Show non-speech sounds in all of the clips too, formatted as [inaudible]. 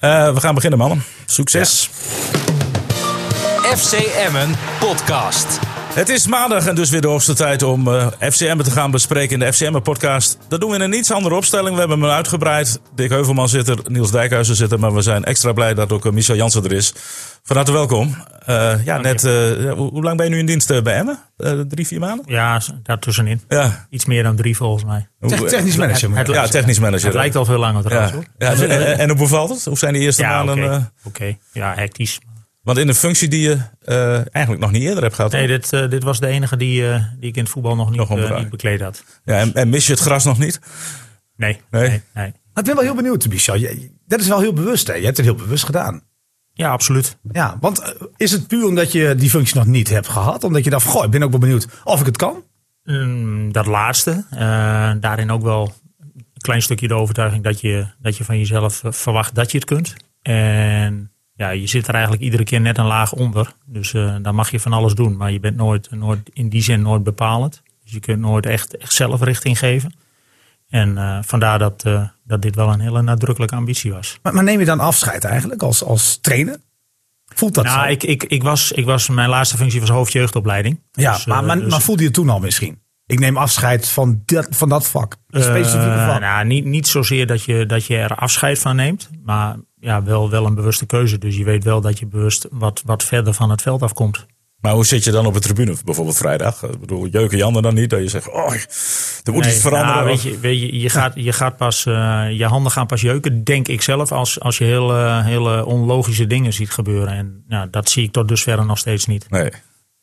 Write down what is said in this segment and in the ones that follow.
Uh, we gaan beginnen, mannen. Succes. FC Emmen podcast. Het is maandag en dus weer de hoogste tijd om uh, FC Emmen te gaan bespreken in de FC Emmen podcast. Dat doen we in een iets andere opstelling. We hebben hem uitgebreid. Dick Heuvelman zit er, Niels Dijkhuizen zit er, maar we zijn extra blij dat ook Michel Jansen er is. Van harte welkom. Uh, ja, net, uh, hoe lang ben je nu in dienst bij Emmen? drie, vier maanden? Ja, daartussenin. Ja. Iets meer dan drie volgens mij. technisch manager. Het, ja, technisch manager. Het lijkt al veel langer trouwens. Ja. Ja, en, en, hoe bevalt het? Hoe zijn die eerste ja, maanden? Oké, ja, hectisch. Want in een functie die je uh, eigenlijk nog niet eerder hebt gehad. Nee, dit, uh, dit was de enige die, uh, die ik in het voetbal nog niet, nog niet bekleed had. Ja, en, en, mis je het gras nog niet? Nee. Nee. nee, nee. Maar ik ben wel heel benieuwd, Michel. Dat is wel heel bewust, hè? Je hebt het heel bewust gedaan. Ja, absoluut. Ja, want is het puur omdat je die functie nog niet hebt gehad? Omdat je dacht, goh, ik ben ook wel benieuwd of ik het kan? Mm, dat laatste. daarin ook wel een klein stukje de overtuiging dat je, dat je van jezelf verwacht dat je het kunt. En ja, je zit er eigenlijk iedere keer net een laag onder. Dus uh, dan mag je van alles doen. Maar je bent nooit, nooit in die zin nooit bepalend. Dus je kunt nooit echt, echt zelf richting geven. En uh, vandaar dat, uh, dat dit wel een hele nadrukkelijke ambitie was. Maar, maar, neem je dan afscheid eigenlijk als, als trainer? Voelt dat nou, zo? Ik, ik, ik, was, ik was, mijn laatste functie was hoofdjeugdopleiding. Ja, dus, maar, maar, dus... maar voelde je toen al misschien? Ik neem afscheid van dat, van dat vak. Specifieke vak. Nou, niet, niet zozeer dat je, dat je er afscheid van neemt. Maar ja, wel, wel een bewuste keuze. Dus je weet wel dat je bewust wat, wat verder van het veld afkomt. Maar hoe zit je dan op de tribune, bijvoorbeeld vrijdag? Ik bedoel, jeuken Jan dan niet? Dat je zegt, oh, er moet iets veranderen. Nou, weet je, weet je, je, gaat, je gaat pas, uh, je handen gaan pas jeuken, denk ik zelf, als, als je hele, hele onlogische dingen ziet gebeuren. En nou, dat zie ik tot dusver nog steeds niet. Nee.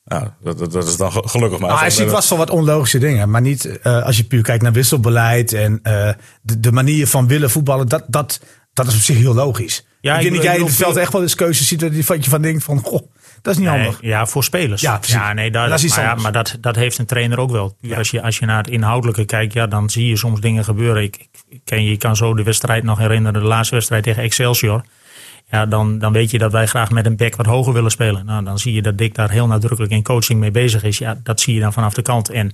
Ja, dat, dat, is dan gelukkig maar. Ah, hij ziet vast wel wat onlogische dingen. Maar niet uh, als je puur kijkt naar wisselbeleid en uh, de, de manier van willen voetballen. Dat, dat, dat is op zich heel logisch. Ja, ik denk dat jij in het veld echt wel eens keuzes ziet dat je van denkt van, goh, dat is niet nee, handig. Ja, voor spelers. Ja, ja nee, dat, dat is maar, ja, maar dat, dat heeft een trainer ook wel. Ja. Als, je, als je naar het inhoudelijke kijkt, ja, dan zie je soms dingen gebeuren. Ik, ik ken, je kan zo de wedstrijd nog herinneren, de laatste wedstrijd tegen Excelsior. Ja, dan, dan weet je dat wij graag met een back wat hoger willen spelen. Nou, dan zie je dat Dick daar heel nadrukkelijk in coaching mee bezig is. Ja, dat zie je dan vanaf de kant. En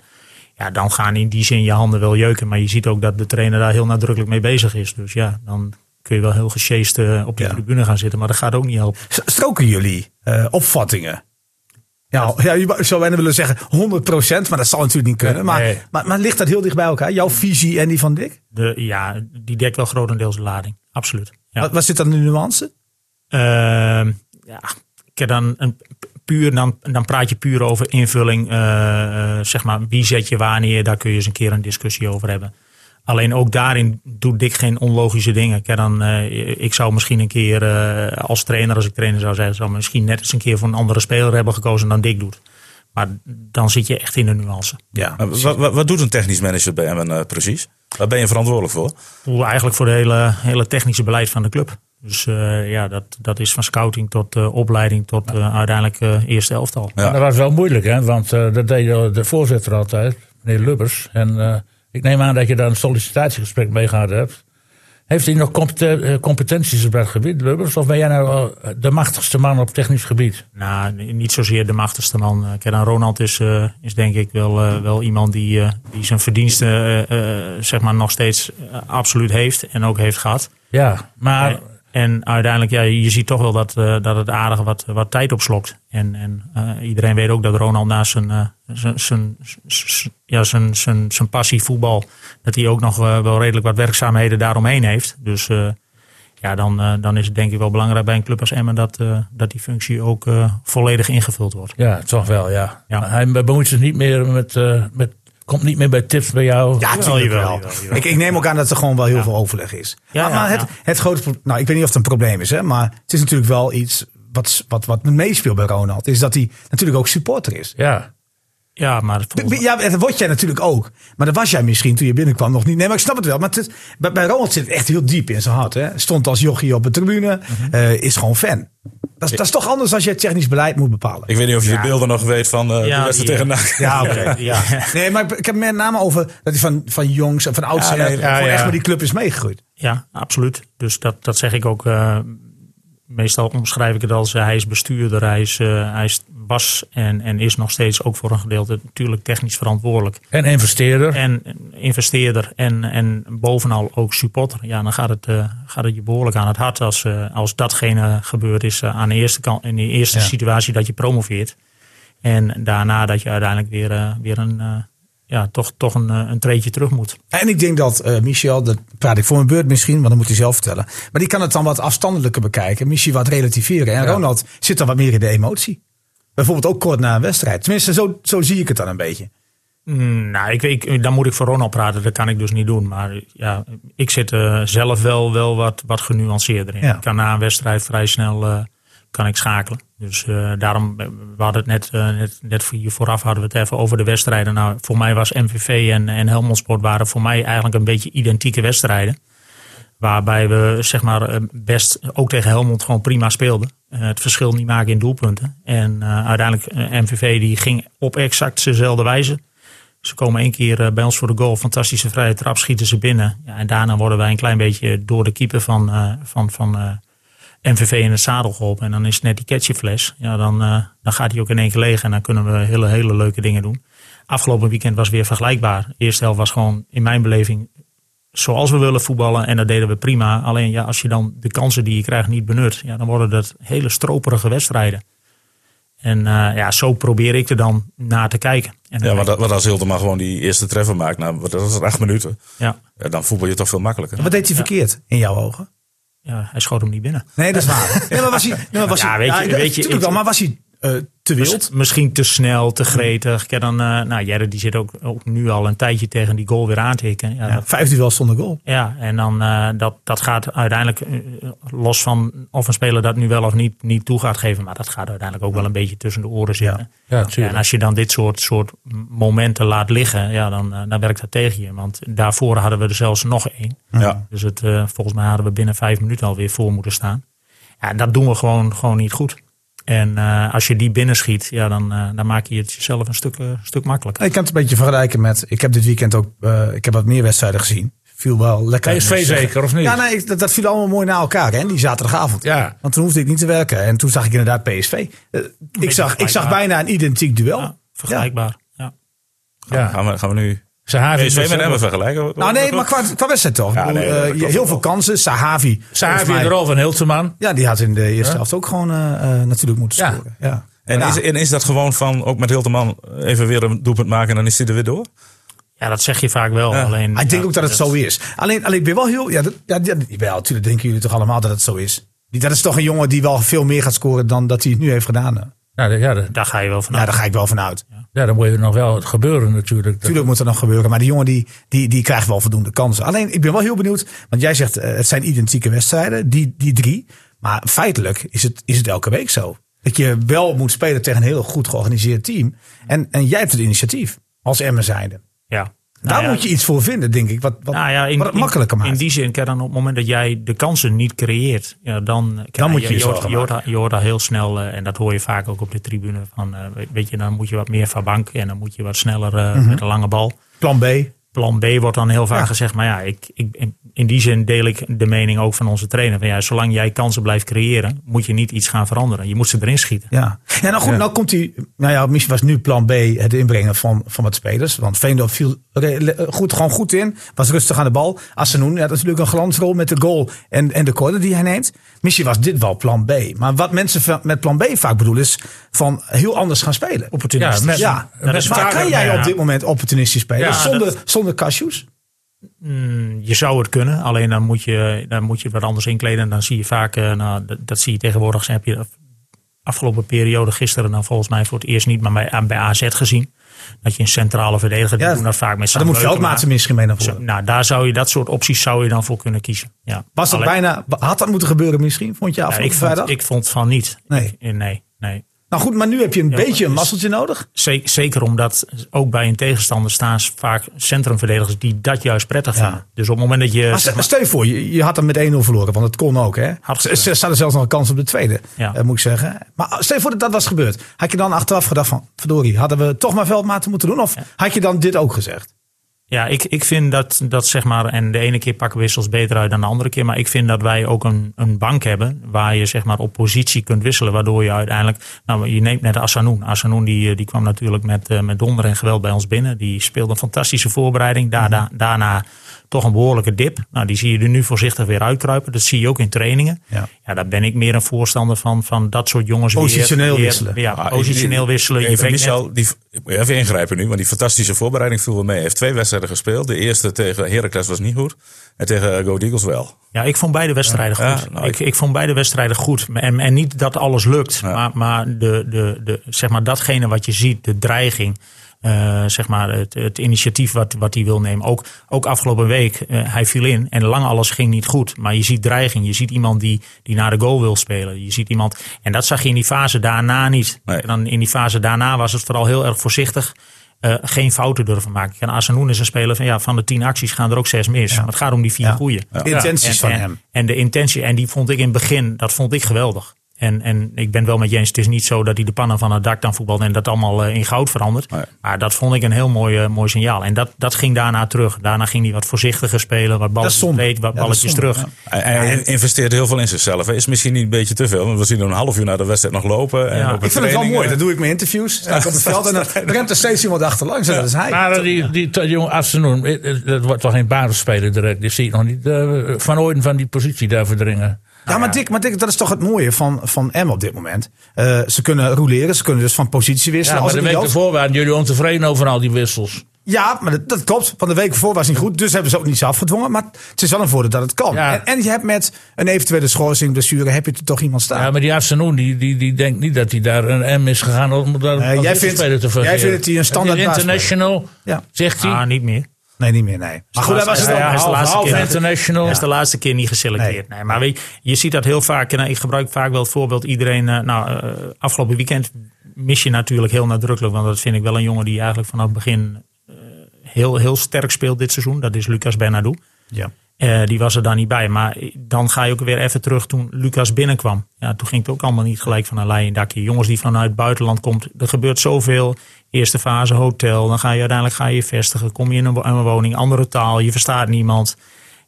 ja, dan gaan in die zin je handen wel jeuken. Maar je ziet ook dat de trainer daar heel nadrukkelijk mee bezig is. Dus ja, dan kun je wel heel gesjeest uh, op de ja. tribune gaan zitten. Maar dat gaat ook niet helpen. Stroken jullie uh, opvattingen? Ja, ja, je zou bijna willen zeggen 100%, maar dat zal natuurlijk niet kunnen. Maar, nee. maar, maar, ligt dat heel dicht bij elkaar? Jouw visie en die van Dick? De, ja, die dekt wel grotendeels de lading. Absoluut. Ja. Wat, wat zit dan de nuance? Uh, ja, ik heb dan een puur, dan, dan praat je puur over invulling. Uh, zeg maar, wie zet je wanneer? Daar kun je eens een keer een discussie over hebben. Alleen ook daarin doet Dick geen onlogische dingen. Ik, dan, uh, ik zou misschien een keer uh, als trainer, als ik trainer zou zijn, zou misschien net eens een keer voor een andere speler hebben gekozen dan Dick doet. Maar dan zit je echt in de nuance. Ja. Wat, wat, wat doet een technisch manager bij hem uh, precies? Waar ben je verantwoordelijk voor? Eigenlijk voor het hele, hele technische beleid van de club. Dus uh, ja, dat, dat is van scouting tot uh, opleiding tot uh, uiteindelijk eerste elftal. Ja. Dat was wel moeilijk, hè? want dat deed de voorzitter altijd, meneer Lubbers. En ik neem aan dat je daar een sollicitatiegesprek mee gehad hebt. Heeft hij nog competenties op dat gebied, Lubbers? Of ben jij nou de machtigste man op technisch gebied? Nou, niet zozeer de machtigste man. Kijk, Ronald is, is denk ik wel, wel iemand die, die zijn verdiensten zeg maar nog steeds absoluut heeft en ook heeft gehad. Ja, maar... En uiteindelijk, ja, je ziet toch wel dat, uh, dat het aardig wat, wat tijd opslokt. En, en uh, iedereen weet ook dat Ronald naast zijn, uh, zijn, zijn, ja, zijn, zijn, zijn passie voetbal, dat hij ook nog wel redelijk wat werkzaamheden daaromheen heeft. Dus ja, dan, dan is het denk ik wel belangrijk bij een club als Emmen dat, dat die functie ook volledig ingevuld wordt. Ja, toch wel, ja. ja. Hij bemoeit zich niet meer met, met Komt niet meer bij tips bij jou? Ja, natuurlijk wel. wel. Ik, ik, neem ook aan dat er gewoon wel heel ja. veel overleg is. Ja, maar, maar het, het grote nou, ik weet niet of het een probleem is, hè, maar het is natuurlijk wel iets wat, wat, wat meespeelt bij Ronald. Is dat hij natuurlijk ook supporter is. Ja. Ja, maar ja, dat word jij natuurlijk ook. Maar dat was jij misschien toen je binnenkwam nog niet. Nee, maar ik snap het wel. Maar het, bij, bij Ronald zit het echt heel diep in zijn hart. Hè. Stond als jochie op de tribune. Mm -hmm. uh, is gewoon fan. Dat is, dat is, toch anders als je het technisch beleid moet bepalen. Ik weet niet of je ja. de beelden nog weet van uh, ja, de wedstrijd tegen NAC. [laughs] Ja, oké. Okay. ja. [laughs] Nee, maar ik heb met name over dat hij van, van jongs en van ouds ja, nee, ja, echt met die club is meegegroeid. Ja, absoluut. Dus dat, dat zeg ik ook. Uh, meestal omschrijf ik het als hij is bestuurder, hij is, uh, hij is was en, en is nog steeds ook voor een gedeelte natuurlijk technisch verantwoordelijk. En investeerder. En investeerder en, en bovenal ook supporter. Ja, dan gaat het, uh, gaat het je behoorlijk aan het hart als, uh, als datgene gebeurd is uh, aan de eerste kant, in de eerste ja. situatie dat je promoveert. En daarna dat je uiteindelijk weer, weer een, ja, toch, toch een, een treetje terug moet. En ik denk dat Michel, dat praat ik voor een beurt misschien, want dan moet hij zelf vertellen. Maar die kan het dan wat afstandelijker bekijken. Misschien wat relativeren. En ja. Ronald zit dan wat meer in de emotie. Bijvoorbeeld ook kort na een wedstrijd. Tenminste, zo, zo zie ik het dan een beetje. Mm, nou, ik, ik, dan moet ik voor Ronald praten. Dat kan ik dus niet doen. Maar ja, ik zit uh, zelf wel, wel wat, wat genuanceerder in. Ja. Ik kan na een wedstrijd vrij snel uh, kan ik schakelen. Dus uh, daarom, we hadden het net, net, net hier vooraf hadden we het even over de wedstrijden. Nou, voor mij was MVV en, en Helmond Sport waren voor mij eigenlijk een beetje identieke wedstrijden. Waarbij we zeg maar best ook tegen Helmond gewoon prima speelden. het verschil niet maken in doelpunten. En uiteindelijk MVV die ging op exact dezelfde wijze. Ze komen één keer bij ons voor de goal. Fantastische vrije trap, schieten ze binnen. Ja, en daarna worden wij een klein beetje door de keeper van, van, van MVV in het zadel geholpen. En dan is het net die catchyfles. Ja, dan, dan gaat hij ook in één keer leeg. En dan kunnen we hele, hele leuke dingen doen. Afgelopen weekend was weer vergelijkbaar. De eerste helft was gewoon in mijn beleving zoals we willen voetballen. En dat deden we prima. Alleen ja, als je dan de kansen die je krijgt niet benut. Ja, dan worden dat hele stroperige wedstrijden. En uh, ja, zo probeer ik er dan naar te kijken. En ja, maar, dat, maar als Hilterman gewoon die eerste treffer maakt, nou, dat is acht minuten. Ja. ja. dan voetbal je toch veel makkelijker. Wat deed hij verkeerd in jouw ogen? Ja, hij schoot hem niet binnen. Nee, dat is waar. [laughs] nee, maar was hij, nee, maar was ja, hij, weet je, ja, weet je, ik, wel, maar was hij uh, te wild? Misschien te snel, te gretig. Ja, dan, uh, nou, Jerry die zit ook, ook nu al een tijdje tegen die goal weer aan te hikken. Ja, ja, vijf duel zonder goal. Ja, en dan uh, dat, dat gaat uiteindelijk, los van of een speler dat nu wel of niet, niet toe gaat geven, maar dat gaat uiteindelijk ook wel een beetje tussen de oren zitten. Ja, ja, en als je dan dit soort, soort momenten laat liggen, ja, dan, dan werkt dat tegen je. Want daarvoor hadden we er zelfs nog één. Ja. Dus het, volgens mij hadden we binnen vijf minuten alweer voor moeten staan. Ja, dat doen we gewoon, gewoon niet goed. En uh, als je die binnenschiet, ja, dan, uh, dan maak je het jezelf een stuk, uh, stuk makkelijker. Ik kan het een beetje vergelijken met. Ik heb dit weekend ook. ik heb wat meer wedstrijden gezien. Viel wel lekker. PSV zeker, of niet? Ja, nee, dat, dat viel allemaal mooi naar elkaar, hè, die zaterdagavond. Ja. Want toen hoefde ik niet te werken. En toen zag ik inderdaad PSV. ik, zag, ik zag bijna een identiek duel. Ja, vergelijkbaar. Ja. ja. Gaan, we, gaan we nu. Sahavi PSV met Emmen vergelijken? Nou nee, maar qua, qua wedstrijd toch. Ja, nee, uh, heel veel kansen. Sahavi. Sahavi in de rol van Hilterman. Ja, die had in de eerste helft ook gewoon uh, uh, natuurlijk moeten Ja. scoren. Ja. En, Ja. is, en is dat gewoon van, ook met Hilterman, even weer een doelpunt maken en dan is hij er weer door? ja, dat zeg je vaak wel. Ja. Alleen, Ik denk ja, ook dat het zo is. Alleen, alleen ik ben wel heel. Ja, dat, ja, ja, wel, natuurlijk denken jullie toch allemaal dat het zo is. Die- Dat is toch een jongen die wel veel meer gaat scoren dan dat hij het nu heeft gedaan. Hè? Ja, ja, Daar ga je wel Ja, vanuit. daar ga ik wel van uit. ja, dan moet er nog wel gebeuren natuurlijk. Tuurlijk moet er nog gebeuren. Maar die jongen die, die, die krijgt wel voldoende kansen. Alleen ik ben wel heel benieuwd. Want jij zegt eh, het zijn identieke wedstrijden. Die, die drie. Maar feitelijk is het, is het elke week zo. Dat je wel moet spelen tegen een heel goed georganiseerd team. En, en jij hebt het initiatief. Als Emmen zijnde. Ja. Daar Nou ja, moet je iets voor vinden, denk ik. Wat, wat, nou ja, in, wat het makkelijker maakt. in die zin, kijk, dan op het moment dat jij de kansen niet creëert, ja, dan, kijk, Dan moet je je je, hoort- zorgen je, hoort, je hoort al heel snel, eh, en dat hoor je vaak ook op de tribune, van, eh, weet- weet je, dan moet je wat meer van bank en dan moet je wat sneller eh, Mhm. met een lange bal. Plan B. Plan B wordt dan heel vaak Ja. gezegd, maar ja, ik, ik, in- die zin deel ik de mening ook van onze trainer. Van ja, zolang jij kansen blijft creëren, moet je niet iets gaan veranderen. Je moet ze erin schieten. Ja, ja nou goed, nou komt hij. Nou ja, misschien was nu plan B het inbrengen van, van wat spelers. Want Veendorp viel le- goed, gewoon goed in. Was rustig aan de bal. Assenoen had natuurlijk een glansrol met de goal en, en de corner die hij neemt. Misschien was dit wel plan B. Maar wat mensen met plan B vaak bedoelen is van heel anders gaan spelen. Opportunistisch. Ja, met- Ja, met maar vaker- kan jij ja. op dit moment opportunistisch spelen? Ja, zonder, zonder cashews? Mm, je zou het kunnen, alleen dan moet je, dan moet je wat anders inkleden. En dan zie je vaak, eh, nou, dat, dat zie je tegenwoordig, heb je de afgelopen periode, gisteren dan volgens mij voor het eerst niet, maar bij, bij AZ gezien. Dat je een centrale verdediger, die Ja, doen dat vaak met dan moet. Veldmaatsen misschien mee naar voren. Nou, daar zou je dat soort opties zou je dan voor kunnen kiezen. Ja. Was dat Alleen- bijna, had dat moeten gebeuren misschien, vond je Ja, afgelopen ik, vond, vrijdag? ik vond van niet. Nee. Ik- nee, nee. Nou goed, maar nu heb je een Ja, beetje een masseltje nodig. Zeker, omdat ook bij een tegenstander staan vaak centrumverdedigers die dat juist prettig Ja. vinden. Dus op het moment dat je... Maar zeg maar- stel je voor, je, je had hem met 1-0 verloren, want het kon ook. Hè? Ze- staat er zelfs nog een kans op de tweede, Ja. eh, moet ik zeggen. Maar stel je voor dat dat was gebeurd. Had je dan achteraf gedacht van, verdorie, hadden we toch maar veldmaten moeten doen? Of had je dan dit ook gezegd? Ja, ik, ik vind dat, dat zeg maar, en de ene keer pakken wissels beter uit dan de andere keer. Maar ik vind dat wij ook een, een bank hebben waar je zeg maar op positie kunt wisselen. Waardoor je uiteindelijk, nou je neemt net Assanoen. Assanoen die, eh, die kwam natuurlijk met, eh, met donder en geweld bij ons binnen. Die speelde een fantastische voorbereiding. Daarna, daarna toch een behoorlijke dip. Nou, die zie je er nu voorzichtig weer uitkruipen. Dat zie je ook in trainingen. Ja. Ja, daar ben ik meer een voorstander van, van dat soort jongens. weer- Positioneel weer- wisselen. Ja, Ah, positioneel wisselen. Je Even, net- Michel, die, even ingrijpen nu, want die fantastische voorbereiding viel wel mee. Hij heeft twee wedstrijden gespeeld. De eerste tegen Heracles was niet goed. En tegen Go Eagles wel. Ja, ik vond beide wedstrijden Ja, goed. nou, ik, ik- ik vond beide wedstrijden goed. En, en niet dat alles lukt, maar, maar, de, de, de, zeg maar datgene wat je ziet, de dreiging. Eh, zeg maar het, het initiatief wat, wat hij wil nemen. Ook, ook afgelopen week, eh, hij viel in en lang alles ging niet goed. Maar je ziet dreiging. Je ziet iemand die, die naar de goal wil spelen. Je ziet iemand. En dat zag je in die fase daarna niet. Nee. En dan in die fase daarna was het vooral heel erg voorzichtig. eh, geen fouten durven maken. En Asanoen is een speler van ja, van de tien acties gaan er ook zes mis. Maar het gaat om die vier Ja. goeie. De intenties En- van en- hem. En de intentie, en die vond ik in het begin, dat vond ik geweldig. En, en ik ben wel met Jens, het is niet zo dat hij de pannen van het dak dan voetbalt en dat allemaal eh, in goud verandert. Nee. Maar dat vond ik een heel mooi, eh, mooi signaal. En dat, dat ging daarna terug. Daarna ging hij wat voorzichtiger spelen, wat balletjes breed, wat Ja, balletjes terug. ja. Hij, hij investeert heel veel in zichzelf. hè. Is misschien niet een beetje te veel. Want we zien hem een half uur na de wedstrijd nog lopen. En Ja. op Ik vind het wel training, mooi. eh, Dat doe ik mijn interviews. Sta ik op het [laughs] veld en dan rent er steeds iemand achterlangs. En dat is hij. Maar die, die, die jonge Afternoon, eh, dat wordt toch geen basisspeler direct. Die zie ik nog niet van ooit van die positie daar verdringen. Ja, maar Dick, maar Dick, dat is toch het mooie van, van M op dit moment. Eh, ze kunnen roleren, ze kunnen dus van positie Ja, wisselen. maar als de week ervoor waren jullie ontevreden over al die wissels. Ja, maar dat, dat klopt. Van de week ervoor was het niet goed. Dus hebben ze ook niet zelf gedwongen. Maar het is wel een voordeel dat het kan. Ja. En, en je hebt met een eventuele schorsing, blessure, heb je toch iemand staan. Ja, maar die Afternoon, die, die, die denkt niet dat hij daar een M is gegaan om daar jij vindt- speler te jij vindt dat hij een standaard is. International, Ja. zegt hij. Ah, niet meer. Nee, niet meer, nee. Maar goed, dat was het Ja, de laatste half keer. international. Is de laatste keer niet geselecteerd. Nee. maar weet, je, je ziet dat heel vaak. En ik gebruik vaak wel het voorbeeld. Iedereen, eh, nou, eh, afgelopen weekend mis je natuurlijk heel nadrukkelijk. Want dat vind ik wel een jongen die eigenlijk vanaf het begin eh, heel, heel sterk speelt dit seizoen. Dat is Lucas Bernardo. Ja. Eh, die was er dan niet bij. Maar dan ga je ook weer even terug toen Lucas binnenkwam. Ja, toen ging het ook allemaal niet gelijk van een leien dakje. Jongens die vanuit het buitenland komt. Er gebeurt zoveel. Eerste fase, hotel. Dan ga je uiteindelijk ga je vestigen. Kom je in een, een woning, andere taal. Je verstaat niemand.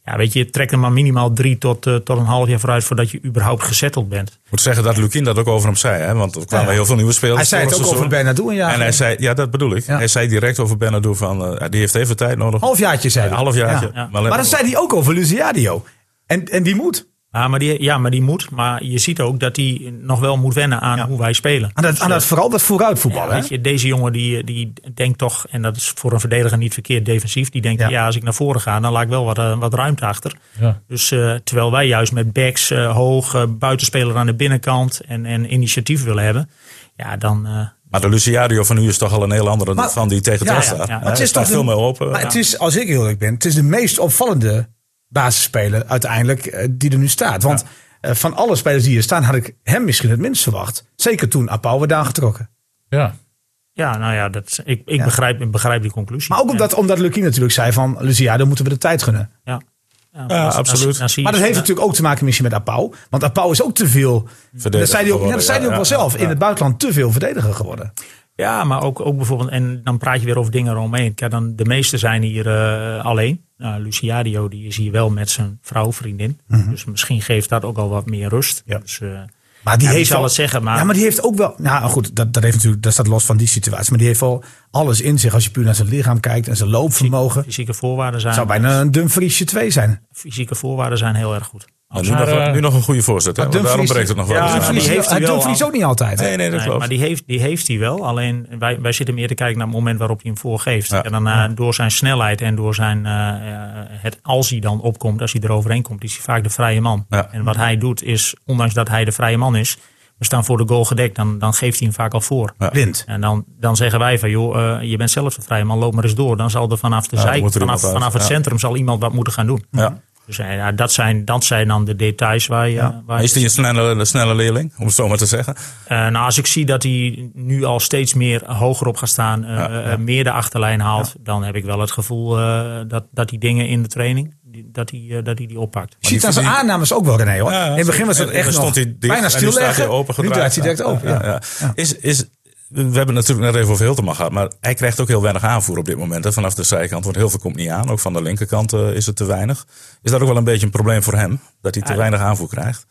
Ja, weet je, het trekt er maar minimaal drie tot, eh, tot een half jaar vooruit voordat je überhaupt gezetteld bent. Ik moet zeggen dat Lukien dat ook over hem zei. Hè? Want er kwamen Ja. heel veel nieuwe spelers. Hij zei het ook over. Bernardo een jaar En hij zei, ja, dat bedoel ik. Ja. Hij zei direct over Bernardo van, eh, die heeft even tijd nodig. Halfjaartje zei hij. Een halfjaartje. Ja. Maar, Maar dat zei hij ook over Luciadio. En, en die moet. Ja maar, die, ja, maar die moet. Maar je ziet ook dat hij nog wel moet wennen aan hoe wij spelen. Aan dat, aan dat vooral dat vooruitvoetbal. Ja, hè? weet je, deze jongen die, die denkt toch, en dat is voor een verdediger niet verkeerd defensief, die denkt, Ja. ja, als ik naar voren ga, dan laat ik wel wat, eh, wat ruimte achter. Ja. Dus eh, terwijl wij juist met backs eh, hoog, buitenspeler aan de binnenkant en, en initiatief willen hebben, ja, dan. eh, maar de Luciadio van nu is toch al een heel andere Maar- van die tegen Ja, ja, ja. Hij Maar het is staat toch veel een- meer open. Maar het is, als ik eerlijk ben, het is de meest opvallende basisspeler uiteindelijk eh, die er nu staat. Want eh, van alle spelers die hier staan, had ik hem misschien het minst verwacht. Zeker toen Apau werd aangetrokken. Ja. ja, nou ja, dat, ik, ik Ja. begrijp, ik begrijp die conclusie. Maar ook omdat, omdat Lucie natuurlijk zei van, Lucia, dan moeten we de tijd gunnen. Ja, ja, Ja, absoluut. Maar dat heeft natuurlijk ook te maken misschien met Apau. Want Apau is ook te veel, dat Verdediger zei hij ook, ja, geworden, dat zei hij ook ja, wel ja, zelf, ja. in het buitenland te veel verdediger geworden. Ja, maar ook, ook bijvoorbeeld, en dan praat je weer over dingen eromheen. Kijk, dan, de meeste zijn hier eh, alleen. Nou, Luciadio die is hier wel met zijn vrouw, vriendin. Dus misschien geeft dat ook al wat meer rust. Ja. Dus, eh, Maar die Ja, heeft het zeggen, maar- Ja, maar die heeft ook wel. Nou goed, dat, dat, heeft natuurlijk, dat staat los van die situatie. Maar die heeft wel alles in zich als je puur naar zijn lichaam kijkt en zijn loopvermogen. fysieke voorwaarden zijn, Het zou bijna een Dumfriesje 2 zijn. fysieke voorwaarden zijn heel erg goed. Maar nu, nog, nu nog een goede voorzet. Hè? Maar Want daarom breekt het nog wel. Ja, Maar die heeft hij wel Dumfries ook niet altijd. hè? Nee, nee, dat Nee, klopt. maar die heeft, die heeft hij wel. Alleen wij, wij zitten meer te kijken naar het moment waarop hij hem voorgeeft. Ja. En dan eh, door zijn snelheid en door zijn, eh, eh, het, als hij dan opkomt, als hij eroverheen komt, is hij vaak de vrije man. Ja. En wat hij doet is, ondanks dat hij de vrije man is, we staan voor de goal gedekt, dan, dan geeft hij hem vaak al voor. Ja. Blind. En dan, dan zeggen wij van, joh, je bent zelf de vrije man, loop maar eens door. Dan zal er vanaf de Ja, dan zij, moet er vanaf, vanaf het Ja. centrum zal iemand wat moeten gaan doen. Ja. Dus eh, ja, dat, zijn, dat zijn dan de details waar je... waar Is hij een snelle, een snelle leerling, om het zo maar te zeggen? eh, nou, als ik zie dat hij nu al steeds meer hoger op gaat staan, eh, Ja, ja. meer de achterlijn haalt, dan heb ik wel het gevoel dat, dat die dingen in de training, die- dat hij dat hij die oppakt. Je ziet aan zijn aannames ook wel, René. Hoor. In het begin was het echt nog stond hij dicht bijna stilleggen. Nu draait hij direct open. Is, is, we hebben natuurlijk net even over Hilterman gehad. Maar hij krijgt ook heel weinig aanvoer op dit moment hè, vanaf de zijkant. Want heel veel komt niet aan. Ook van de linkerkant eh, is het te weinig. Is dat ook wel een beetje een probleem voor hem? Dat hij te weinig aanvoer krijgt?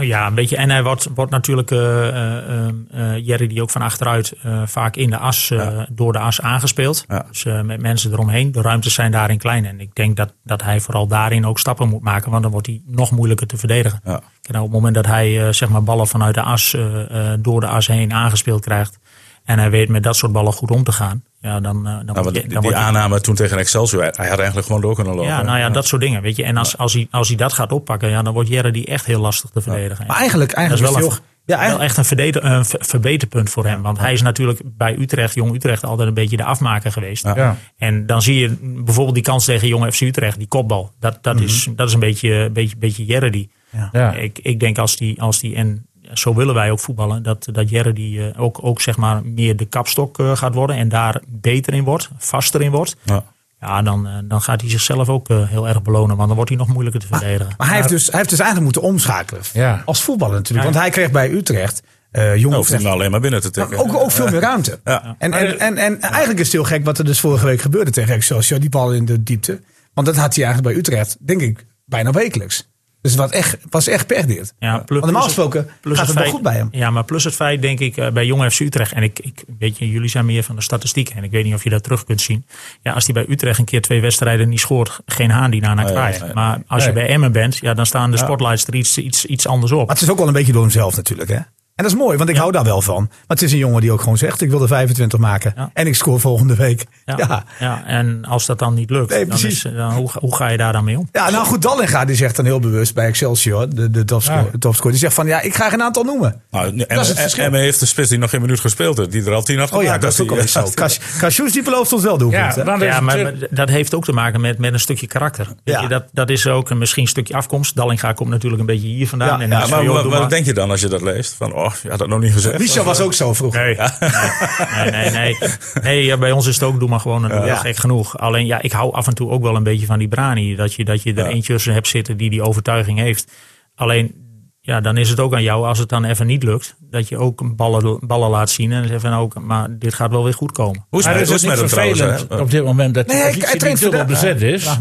Ja, een beetje. En hij wordt, wordt natuurlijk, eh, eh, eh, Jerry die ook van achteruit eh, vaak in de as, eh, door de as aangespeeld. Ja. Dus eh, met mensen eromheen. De ruimtes zijn daarin klein. En ik denk dat, dat hij vooral daarin ook stappen moet maken. Want dan wordt hij nog moeilijker te verdedigen. En op het moment dat hij eh, zeg maar ballen vanuit de as, eh, eh, door de as heen aangespeeld krijgt. En hij weet met dat soort ballen goed om te gaan. Ja, dan, eh, dan, Nou, je- die, dan die wordt je- aanname toen tegen Excelsior, hij had eigenlijk gewoon door kunnen lopen. ja, nou ja, dat soort dingen. Weet je. En als, als, hij, als hij dat gaat oppakken, ja, dan wordt Jerry die echt heel lastig te verdedigen. Maar eigenlijk, Dat is eigenlijk wel is een, het heel- ja, wel eigenlijk, echt een, verdeder, een ver- verbeterpunt voor hem. Want hij is natuurlijk bij Utrecht, Jong Utrecht, altijd een beetje de afmaker geweest. Ja. En dan zie je bijvoorbeeld die kans tegen Jong FC Utrecht, die kopbal. Dat, dat, is, dat is een beetje, beetje, beetje Jerry. Ja. Ik, ik denk als die, als die, en zo willen wij ook voetballen, dat, dat Jerry die eh, ook, ook zeg maar meer de kapstok eh, gaat worden. En daar beter in wordt, vaster in wordt. Ja. Ja, dan, eh, dan gaat hij zichzelf ook eh, heel erg belonen. Want dan wordt hij nog moeilijker te verdedigen. maar hij heeft, dus, hij heeft dus eigenlijk moeten omschakelen. Ja. Als voetballer natuurlijk. Want hij kreeg bij Utrecht, eh jong Nou, hem alleen maar binnen te tikken. ook, ook veel meer ruimte. Ja. En, en, en, en eigenlijk is het heel gek wat er dus vorige week gebeurde tegen Excelsior. Die bal in de diepte. Want dat had hij eigenlijk bij Utrecht, denk ik, bijna wekelijks. Dus het was echt, was echt per dit. Ja, plus- Want normaal gesproken plus gaat het wel goed bij hem. Ja, maar plus het feit, denk ik, eh, bij Jong FC Utrecht. En ik, ik weet je, jullie zijn meer van de statistieken. En ik weet niet of je dat terug kunt zien. Ja, als hij bij Utrecht een keer twee wedstrijden niet scoort, geen haan die daarna Nee. Maar als je bij Emmen bent, ja, dan staan de spotlights er iets, iets, iets anders op. Maar het is ook wel een beetje door hemzelf natuurlijk. Hè? En dat is mooi, want ik hou daar wel van. Maar het is een jongen die ook gewoon zegt: ik wil er 25 maken. Ja. En ik scoor volgende week. Ja. Ja, Ja. ja. en als dat dan niet lukt, Nee, dan precies. is, dan, hoe, hoe ga je daar dan mee om? nou goed, Dallinga die zegt dan heel bewust bij Excelsior, de, de Ja. topscorer, die zegt van ja, ik ga een aantal noemen. Nou, Dat is het heeft de spits die nog geen minuut gespeeld heeft. Die er al tien had Oh ja, gemaakt. dat is ook die, alweer zo. [laughs] eh, Cassius die belooft ons wel doelpunt. Ja, Ja, maar dat heeft ook te maken met, met een stukje karakter. Weet Ja. je, dat, dat is ook een, misschien een stukje afkomst. Dallinga komt natuurlijk een beetje hier vandaan. Ja, en ja, Ja, maar wat, denk je dan als je dat leest? Van, oh, je had dat nog niet gezegd. Michel was ook zo vroeger. Nee, nee, nee, nee. nee ja, bij ons is het ook, doe maar gewoon, Ja. gek genoeg. Alleen ja, ik hou af en toe ook wel een beetje van die Brani. Dat je, dat je er Ja. eentje tussen hebt zitten die die overtuiging heeft. Alleen, ja, dan is het ook aan jou, als het dan even niet lukt, dat je ook ballen, ballen laat zien. En van, ook, maar dit gaat wel weer goed komen. Hoe is het, met hem trouwens? op dit moment dat Nee, hij, traint niet dubbel bezet is?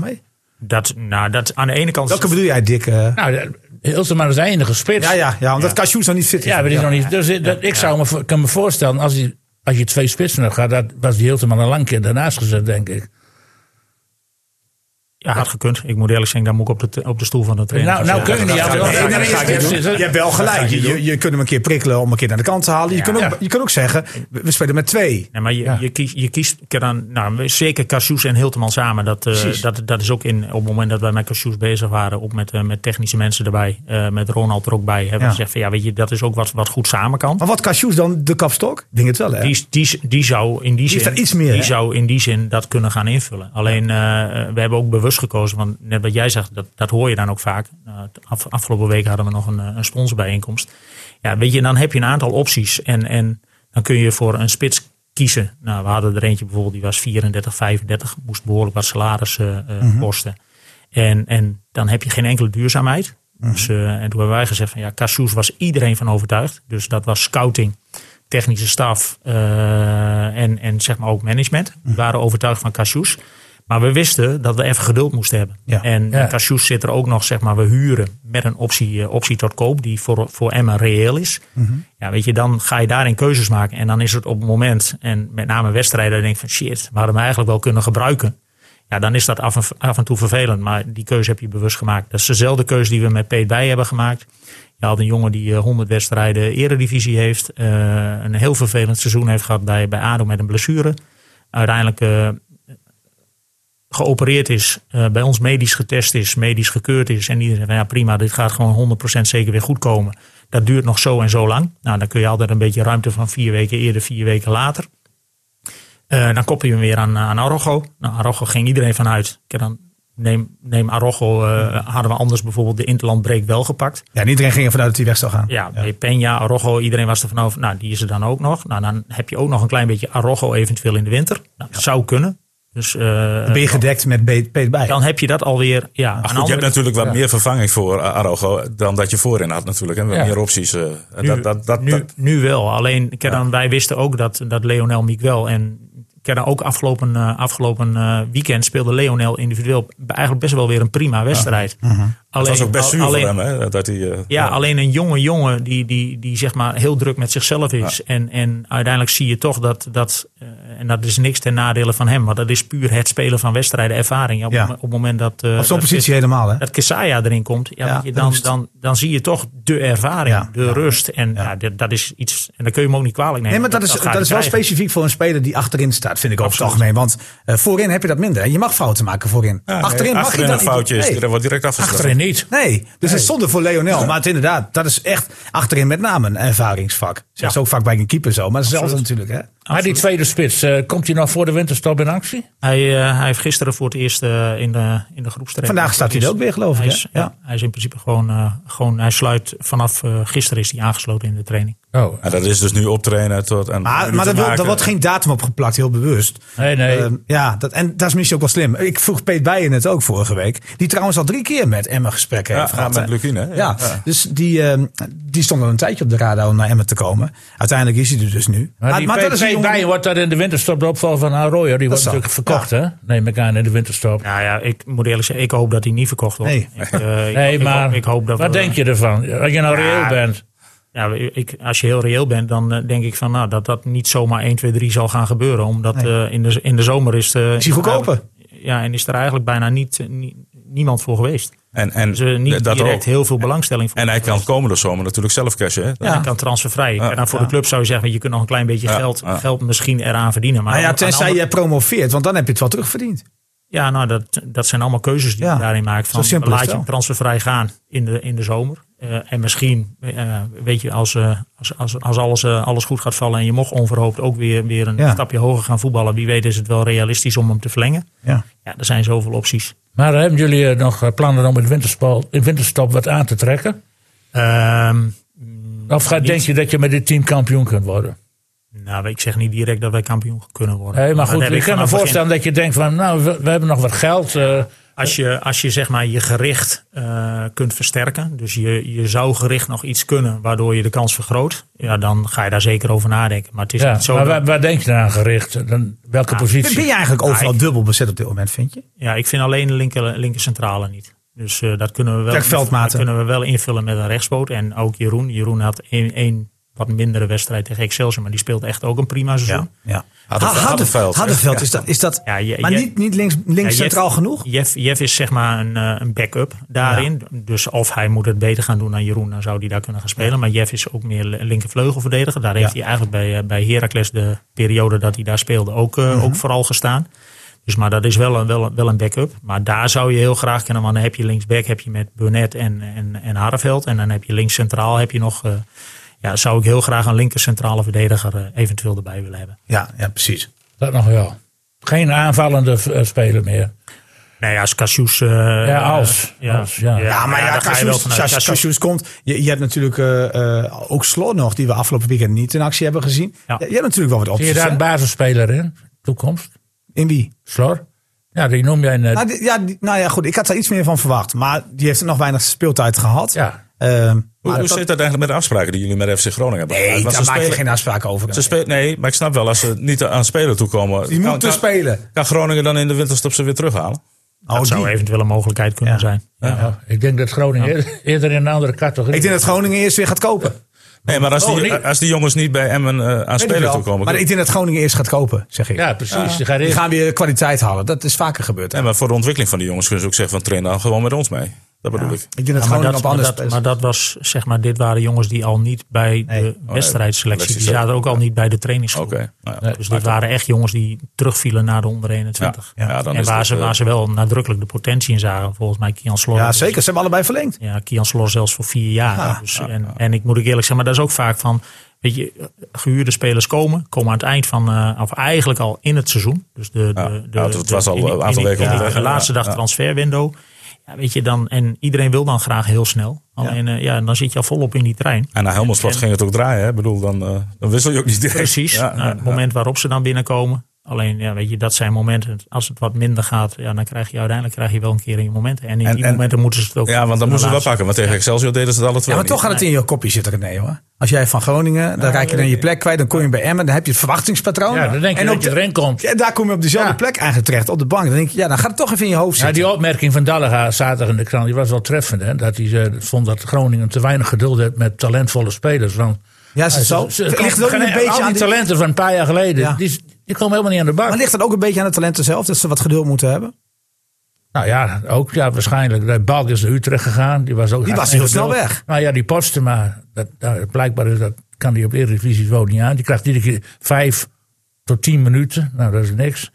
Dat, nou, dat aan de ene kant... Welke bedoel jij, Dick? eh? Nou, Hilterman is de enige spits. ja, ja, ja, omdat Cassius nog niet fit is. Ja, maar die is nog niet. Dus dat, ik zou me, voor- kan me voorstellen, als, als je twee spitsen hebt gehad, dat was die Hilterman een lang keer daarnaast gezet, denk ik. Ja, had gekund. Ik moet eerlijk zeggen, dan moet ik op de, op de stoel van de trainer Nou, nou je niet Dat- je, hebt wel gelijk. Je, je, je kunt hem een keer prikkelen om een keer naar de kant te halen. Je, kunt ook, Ja. je kunt ook zeggen, we spelen met twee. Nee, maar je, Ja. je kiest, je kiest dan, nou, zeker Cassius en Hilteman samen. Dat, eh, dat, dat is ook in, op het moment dat wij met Cassius bezig waren, ook met, eh, met technische mensen erbij, eh, met Ronald er ook bij, hebben we gezegd van ja, weet je, dat is ook wat, wat goed samen kan. Maar wat Cassius dan, de kapstok? Ik Denk het wel, hè? Die, die, die zou in die zin, daar iets meer, die hè? zou in die zin dat kunnen gaan invullen. Alleen eh, we hebben ook bewust gekozen, want net wat jij zegt, dat, dat hoor je dan ook vaak. Af, afgelopen week hadden we nog een, eh, een sponsorbijeenkomst. Ja, weet je, dan heb je een aantal opties en, en dan kun je voor een spits kiezen. Nou, we hadden er eentje bijvoorbeeld, die was 34, 35, moest behoorlijk wat salaris eh, eh, Mhm. kosten. En, en dan heb je geen enkele duurzaamheid. Mhm. Dus, en toen hebben wij gezegd van ja, Cassius was iedereen van overtuigd. Dus dat was scouting, technische staf en, en zeg maar ook management. Mhm. Die waren overtuigd van Cassius. Maar we wisten dat we even geduld moesten hebben. Ja. En Ja. Cassius zit er ook nog, zeg maar, we huren met een optie, eh, optie tot koop, die voor, voor Emma reëel is. Mhm. Ja, weet je, dan ga je daarin keuzes maken. En dan is het op het moment, en met name wedstrijden, dan denk je van shit, we hadden hem eigenlijk wel kunnen gebruiken. Ja, dan is dat af en, af en toe vervelend, maar die keuze heb je bewust gemaakt. Dat is dezelfde keuze die we met Peet Bij hebben gemaakt. Je had een jongen die eh, 100 wedstrijden eredivisie heeft. eh, een heel vervelend seizoen heeft gehad bij, bij ADO met een blessure. Uiteindelijk eh, geopereerd is, eh, bij ons medisch getest is, medisch gekeurd is. En iedereen zegt ja prima, dit gaat gewoon 100% zeker weer goed komen. Dat duurt nog zo en zo lang. Nou, dan kun je altijd een beetje ruimte van vier weken eerder, vier weken later. Eh, dan koppel je hem weer aan, aan Arrogo. Nou, Arrogo ging iedereen vanuit. Kijk, dan neem, neem Arrogo, eh, hadden we anders bijvoorbeeld de interlandbreek wel gepakt. Ja, en iedereen ging ervan uit dat hij weg zou gaan. Ja, bij Peña, Arrojo, iedereen was er van over. Nou, die is er dan ook nog. Nou, dan heb je ook nog een klein beetje Arrojo eventueel in de winter. Nou, dat zou kunnen. Dus eh, Dan ben je gedekt met Peter Bij. dan heb je dat alweer. Ja, Ach, je hebt natuurlijk wat meer vervanging voor uh, Arogo dan dat je voorin had natuurlijk. En wat Ja. meer opties. eh, en Nu, dat, dat, dat, nu, dat- nu wel. Alleen wij wisten ook dat, dat Leonel Miguel en ook afgelopen, eh, afgelopen eh, weekend speelde Leonel individueel eigenlijk best wel weer een prima wedstrijd. Het was ook best zuur alleen, voor hem. Hè, dat hij, eh, Ja, alleen een jonge jongen die, die, die zeg maar heel druk met zichzelf is. En, en uiteindelijk zie je toch dat, dat eh, en dat is niks ten nadele van hem, maar dat is puur het spelen van wedstrijden, ervaring. Op, Ja. op het moment dat, eh, Op zo'n dat- positie helemaal, hè? dat Kesaya erin komt, ja, je, dan, dan, dan zie je toch de ervaring, Ja, de ja. rust. En ja. dat, dat is iets, en dan kun je hem ook niet kwalijk nemen. Nee, maar dat is, dat is wel krijgen. specifiek voor een speler die achterin staat, vind ik over het Absoluut. algemeen. Want eh, voorin heb je dat minder. Je mag fouten maken voorin. ja, nee, achterin mag achterin je een dat niet foutje is, er wordt direct afgestraft. Niet. Nee, dus het is zonde voor Leonel. Maar het inderdaad, dat is echt achterin met name een ervaringsvak. Zeg ze ook vaak bij een keeper zo, maar zelfs natuurlijk. Hè? Maar die tweede spits, eh, komt hij nog voor de winterstop in actie? Hij, eh, hij heeft gisteren voor het eerst eh, in de, in de groepstraining. Vandaag staat hij er ook weer, geloof ik. Hij hè? is, ja. hij is in principe gewoon, eh, gewoon hij sluit vanaf eh, gisteren is hij aangesloten in de training. Oh, En dat is dus nu optrainen tot... En Maar, maar er, wil- er wordt geen datum op geplakt, heel bewust. nee, nee. Ehm, ja, dat, en dat is misschien ook wel slim. Ik vroeg Peet Bijen het ook vorige week. Die trouwens al drie keer met Emma gesprekken Ja, heeft ja, gehad. met hè? Ja, Ja. dus die, ehm, die stond al een tijdje op de radar om naar Emmen te komen. Uiteindelijk is hij er dus nu. maar die dat is een P2 jongen- bij wordt daar in de winterstop de opval van Arroyo. Die wordt natuurlijk verkocht, hè? Neem ik aan in de winterstop. Nou ja, ik moet eerlijk zeggen, ik hoop dat hij niet verkocht wordt. Nee. Ik, eh, ik- Nee, ik, maar hoop, ik hoop dat wat we- denk je ervan? Als je nou Ja, reëel bent. Ja, ik, als je heel reëel bent, dan eh, denk ik van nou, dat dat niet zomaar 1, 2, 3 zal gaan gebeuren. Omdat eh, in, de, in de zomer is, de, Is hij goedkoper? Ja, en is er eigenlijk bijna niet, eh, nie- niemand voor geweest. En, en Dus niet dat direct ook. heel veel belangstelling voor. En hij kan komende zomer natuurlijk zelf cashen. Hè? Ja, hij kan transfervrij. en dan voor de club zou je zeggen, je kunt nog een klein beetje Ja, geld, ja. geld misschien eraan verdienen. Maar Maar ja, tenzij andere- je promoveert, want dan heb je het wel terugverdiend. Ja, nou, dat, dat zijn allemaal keuzes die Ja, je daarin maakt. zo Van, laat je transfervrij gaan in de, in de zomer. Eh, en misschien, eh, weet je, als, eh, als, als, als alles, eh, alles goed gaat vallen en je mocht onverhoopt ook weer, weer een Ja. stapje hoger gaan voetballen. Wie weet is het wel realistisch om hem te verlengen. Ja. Ja, er zijn zoveel opties. Maar hebben jullie nog plannen om in de winterspal- in winterstop wat aan te trekken? Ehm, Of gaat, denk je dat je met dit team kampioen kunt worden? nou, ik zeg niet direct dat wij kampioen kunnen worden. Nee, maar goed, ik kan me voorstellen dat je denkt van, nou, we, we hebben nog wat geld. eh, Als je, als je zeg maar je gericht eh, kunt versterken, dus je, je zou gericht nog iets kunnen waardoor je de kans vergroot, ja, dan ga je daar zeker over nadenken. Maar het is ja, niet zo. maar dat- waar, waar denk je aan gericht? Dan, welke Ja, positie? Ben je eigenlijk overal Ja, ik- dubbel bezet op dit moment, vind je? Ja, ik vind alleen de linker, linker centrale niet. Dus eh, dat kunnen we wel. Dat kunnen we wel invullen met een rechtspoot. En ook Jeroen. Jeroen had één, één wat mindere wedstrijd tegen Excelsior, maar die speelt echt ook een prima seizoen. ja. Harderveld, Ha- Harderveld. Harderveld, is dat, is dat Ja, je- maar je- niet, niet links, links Ja, Jeff- centraal genoeg? Jeff, Jeff is zeg maar een, eh, een backup daarin. Dus of hij moet het beter gaan doen dan Jeroen, dan zou hij daar kunnen gaan spelen. Maar Jeff is ook meer linkervleugelverdediger. Daar heeft Ja. hij eigenlijk bij, eh, bij Heracles de periode dat hij daar speelde ook, eh, Mhm. ook vooral gestaan. Dus maar dat is wel een, wel, een- wel een backup. Maar daar zou je heel graag kunnen. Want dan heb je linksback heb je met Burnett en, en, en. En dan heb je links centraal heb je nog... ja, zou ik heel graag een linker centrale verdediger eh, eventueel erbij willen hebben. Ja, ja, precies. Dat nog wel. Geen aanvallende eh, speler meer. Nee, als Cassius... eh, Ja, als. Ja, Als, ja. Ja, maar ja, Ja, Cassius komt. Je, je hebt natuurlijk eh, eh, ook Slot nog, die we afgelopen weekend niet in actie hebben gezien. Ja. Je hebt natuurlijk wel wat Zie je opties. daar een basisspeler in? Toekomst? In wie? Slor? Ja, die noem jij net. Nou, die- ja, die- nou ja, goed. Ik had daar iets meer van verwacht. Maar die heeft nog weinig speeltijd gehad. Ja. Ehm, maar hoe dat- zit dat eigenlijk met de afspraken die jullie met FC Groningen hebben Nee, daar ze maak je geen afspraken over. ze spelen- nee, maar ik snap wel, als ze niet aan spelen toekomen... Die kan- moeten kan- spelen. Kan Groningen dan in de winterstop ze weer terughalen? Dat Oh, zou die. eventueel een mogelijkheid kunnen Ja. zijn. Ja, ik denk dat Groningen eerder, eerder in een andere categorie. Ik denk dat Groningen eerst weer gaat kopen. Nee, maar als, Oh, die, als die jongens niet bij Emmen eh, aan spelen toekomen... Maar ik denk dat Groningen eerst gaat kopen, zeg ik. Ja, precies. Die gaat Die gaan weer kwaliteit halen. Dat is vaker gebeurd. Nee, maar voor de ontwikkeling van die jongens kunnen ze ook zeggen van train dan gewoon met ons mee. Dat bedoel ik. Ik denk dat Ja, maar, Groningen dat, maar, dat, spelen. maar dat was, zeg maar, dit waren jongens die al niet bij Nee. de wedstrijdselectie, die selectie zaten ook al niet bij de trainingsgroep. Oké. nou ja. Dus dit waren echt jongens die terugvielen naar de onder 21. Ja, ja, dan en waar, ze, eh, ze wel nadrukkelijk de potentie in zagen. Volgens mij Kian Slor. Ja, zeker. Ze hebben allebei verlengd. Ja, Kian Slor zelfs voor vier jaar. Ja, dus, en, en ik moet ook eerlijk zeggen, maar dat is ook vaak van... Weet je, gehuurde spelers komen, komen aan het eind van, eh, of eigenlijk al in het seizoen. Dus de, Ja, de, de, ja, het was al een aantal weken hè? laatste dag Ja. transferwindow. Ja, weet je, dan, en iedereen wil dan graag heel snel. Alleen, ja. ja, dan zit je al volop in die trein. En na Helmond En- ging het ook draaien. Hè? Ik bedoel, dan, eh, dan wissel je ook niet direct. Precies. Ja, Nou, ja, het moment waarop ze dan binnenkomen. Alleen, ja, weet je, dat zijn momenten. Als het wat minder gaat, ja, dan krijg je uiteindelijk krijg je wel een keer in je momenten. En in En- die en- momenten moeten ze het ook. Ja, want dan moeten ze wel pakken. Want tegen Excelsior deden ze het alle twee Ja, maar toch gaat het in je kopje zitten, René hoor. Als jij van Groningen, dan raak je dan je plek kwijt. Dan kom je bij Emmen, dan heb je het verwachtingspatroon. Ja, dan denk je en dat je de- erin komt. Ja, daar kom je op dezelfde Ja. plek eigenlijk terecht, op de bank. Dan denk je, ja, dan gaat het toch even in je hoofd Ja, zitten. die opmerking van Dallega zaterdag in de krant die was wel treffend. Hè? Dat hij eh, vond dat Groningen te weinig geduld heeft met talentvolle spelers. Want, Ja, is het zo? Ze- Ligt ze- ook een beetje aan die... talenten van een paar jaar geleden, Ja. die, die komen helemaal niet aan de bak. Maar ligt dat ook een beetje aan de talenten zelf, dat ze wat geduld moeten hebben? Nou ja, ook ja, waarschijnlijk. De Balk is naar Utrecht gegaan. Die was, ook Die was heel snel weg. Nou ja, die Postema, dat, dat, blijkbaar is dat, kan die op Eredivisie gewoon niet aan. Die krijgt iedere keer vijf tot tien minuten. Nou, dat is niks.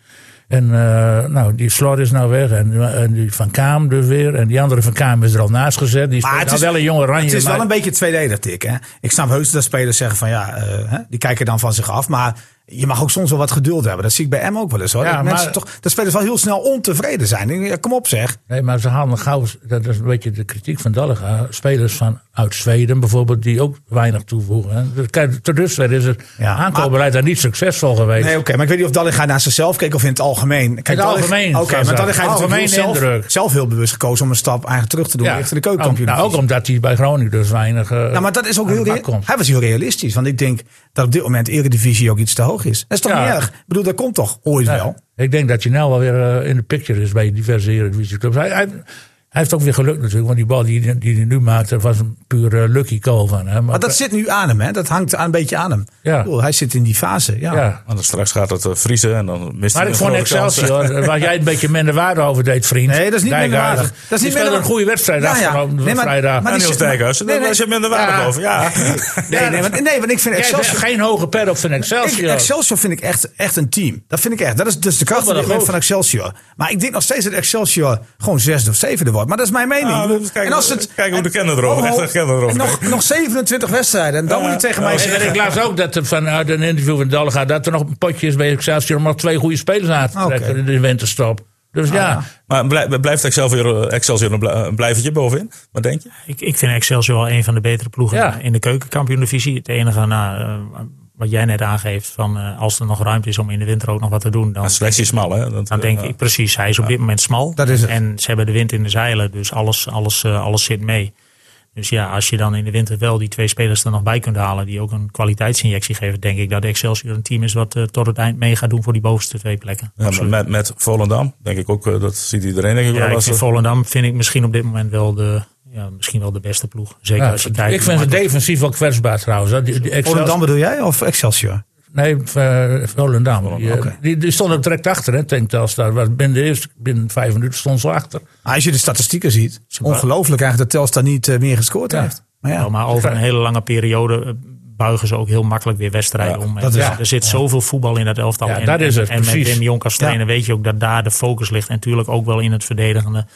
En eh, nou, die Slor is nou weg. En, en die Van Kaam dus weer. En die andere Van Kaam is er al naast gezet. Die Maar het nou is- wel een jonge oranje. Het is wel maar- een beetje tweeledig, Tik. Hè? Ik snap heus dat spelers zeggen van ja, eh, die kijken dan van zich af. Maar je mag ook soms wel wat geduld hebben. Dat zie ik bij M ook wel eens hoor. Ja, dat, mensen toch, dat spelers wel heel snel ontevreden zijn. Ja, kom op zeg. Nee, maar ze halen gauw, dat is een beetje de kritiek van Dallega. Spelers van uit Zweden bijvoorbeeld, die ook weinig toevoegen. Dus Kijk, tot dusver is het Ja, aankoopbeleid daar niet succesvol geweest. Nee, oké. maar ik weet niet of Dallinga naar zichzelf keek of in het algemeen. Kijk, het Dallinga- algemeen, Oké, maar dat. Dallinga heeft Algemeen zelf, indruk. zelf heel bewust gekozen om een stap eigenlijk terug te doen richting de keukenkampioen. Nou, ook omdat hij bij Groningen dus weinig. eh, Nou, maar dat is ook heel. Hij was heel realistisch. Want ik denk dat op dit moment Eredivisie ook iets te hoog is. Dat is toch niet erg? Ik bedoel, dat komt toch ooit wel? Ik denk dat hij nou wel weer eh, in de picture is bij diverse hij, hij heeft ook weer geluk natuurlijk. Want die bal die, die hij nu maakte was een puur eh, lucky call van hem. Maar dat zit nu aan hem, hè? Dat hangt een beetje aan hem. Ja. Ik bedoel, hij zit in die fase. Ja. ja. Want straks gaat het eh, vriezen en dan mist Maar hij ik een vond. Excelsior, [laughs] waar jij een beetje minder waarde over deed, vriend. Nee, dat is niet Dijkhuizen. minderwaardig. Dat is Die niet speelde een minder- goede wedstrijd Ja, ja. afgelopen Nee, maar- vrijdag. maar die Dijkhuizen, nee, daar nee. was je minder waardig Ja. over. Ja. Nee, [laughs] nee, want, nee, want ik vind Excelsior... geen hoge pet op van Ik, Excelsior. Excelsior vind ik echt, echt een team. Dat vind ik echt. Dat is, is de kracht van Excelsior. Maar ik denk nog steeds dat Excelsior gewoon zesde of zevende wordt. Maar dat is mijn mening. Nou, Ik bedoel, dus kijken- kijken hoe de kenner erover- Oh, [laughs] echt erover nog, nog 27 wedstrijden. En dan moet je tegen mij En zeggen... ik las ook dat er vanuit een interview van Dalga dat er nog een potje is bij Excelsior om nog twee goede spelers aan te Oké. trekken in de winterstop. Dus ja, Maar blij- blijft Excelsior, Excelsior een bl- een blijvertje bovenin? Wat denk je? Ik, ik vind Excelsior wel een van de betere ploegen Ja. in de keukenkampioen-divisie. Het enige, nou, eh, wat jij net aangeeft, van, eh, als er nog ruimte is om in de winter ook nog wat te doen, dan, is smal, hè? Dat, dan denk eh, ik precies. Hij is op dit moment smal. Dat is het. En ze hebben de wind in de zeilen, dus alles, alles, eh, alles zit mee. Dus ja, als je dan in de winter wel die twee spelers er nog bij kunt halen, die ook een kwaliteitsinjectie geven, denk ik dat Excelsior een team is wat tot het eind mee gaat doen voor die bovenste twee plekken. Ja, met, met Volendam, denk ik ook, dat ziet iedereen denk ik Ja, wel. ik vind Volendam vind ik misschien op dit moment wel de, ja, misschien wel de beste ploeg. Zeker Ja, als je kijkt. ik vind ze defensief wel kwetsbaar trouwens. Volendam bedoel jij of Excelsior? Nee, eh, Volendam. Die, eh, oké. die, die stond ook direct achter, hè, tegen Telstar. Was Binnen, de eerste, binnen vijf minuten stond ze achter. Maar als je de statistieken ziet, is ongelooflijk eigenlijk dat Telstar niet eh, meer gescoord Ja. heeft. Maar ja, maar over een hele lange periode buigen ze ook heel makkelijk weer wedstrijden Ja, om. En dat is- ja, er zit zoveel voetbal in dat elftal. Ja, en, dat is het, en met. Wim Jonk als trainer Ja. weet je ook dat daar de focus ligt. En natuurlijk ook wel in het verdedigende.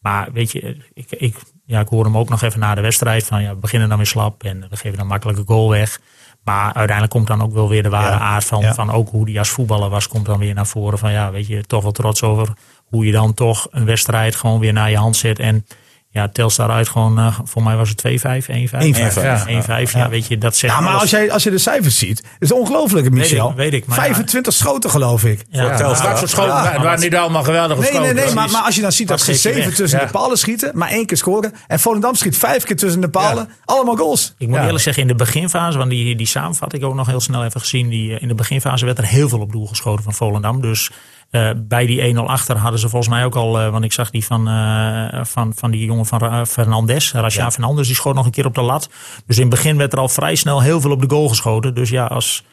Maar weet je, ik, ik, ja, ik hoor hem ook nog even na de wedstrijd van ja, we beginnen dan weer slap en we geven dan makkelijke goal weg. Maar uiteindelijk komt dan ook wel weer de ware Ja. aard van, Ja. van ook hoe die als voetballer was, komt dan weer naar voren. Van ja, weet je, toch wel trots over hoe je dan toch een wedstrijd gewoon weer naar je hand zet. En ja, Telstar uit gewoon, eh, voor mij was het 2-5, 1-5. 1-5, Ja, ja. 1-5, ja, weet je, dat zegt Ja, maar alles. als, jij, als je de cijfers ziet, is het ongelooflijk, Michel. ik, weet ik, maar ja. 25 schoten, geloof ik. Ja, Ja, Telstar. schoten Ja. waren- waren niet allemaal geweldige Nee, schoten. nee, nee, maar, maar als je dan ziet dat, ze geef je zeven weg. tussen Ja. de palen schieten, maar één keer scoren. En Volendam schiet vijf keer tussen de palen. Allemaal goals. Ik moet Ja. eerlijk zeggen, in de beginfase, want die, die samenvatting ook nog heel snel even gezien. Die, eh, in de beginfase werd er heel veel op doel geschoten van Volendam. Dus eh, bij die 1-0 achter hadden ze volgens mij ook al, eh, want ik zag die van, eh, van, van die jongen van Fernandes, Rasha Fernandes, die schoot nog een keer op de lat. Dus in het begin werd er al vrij snel heel veel op de goal geschoten. Dus ja, als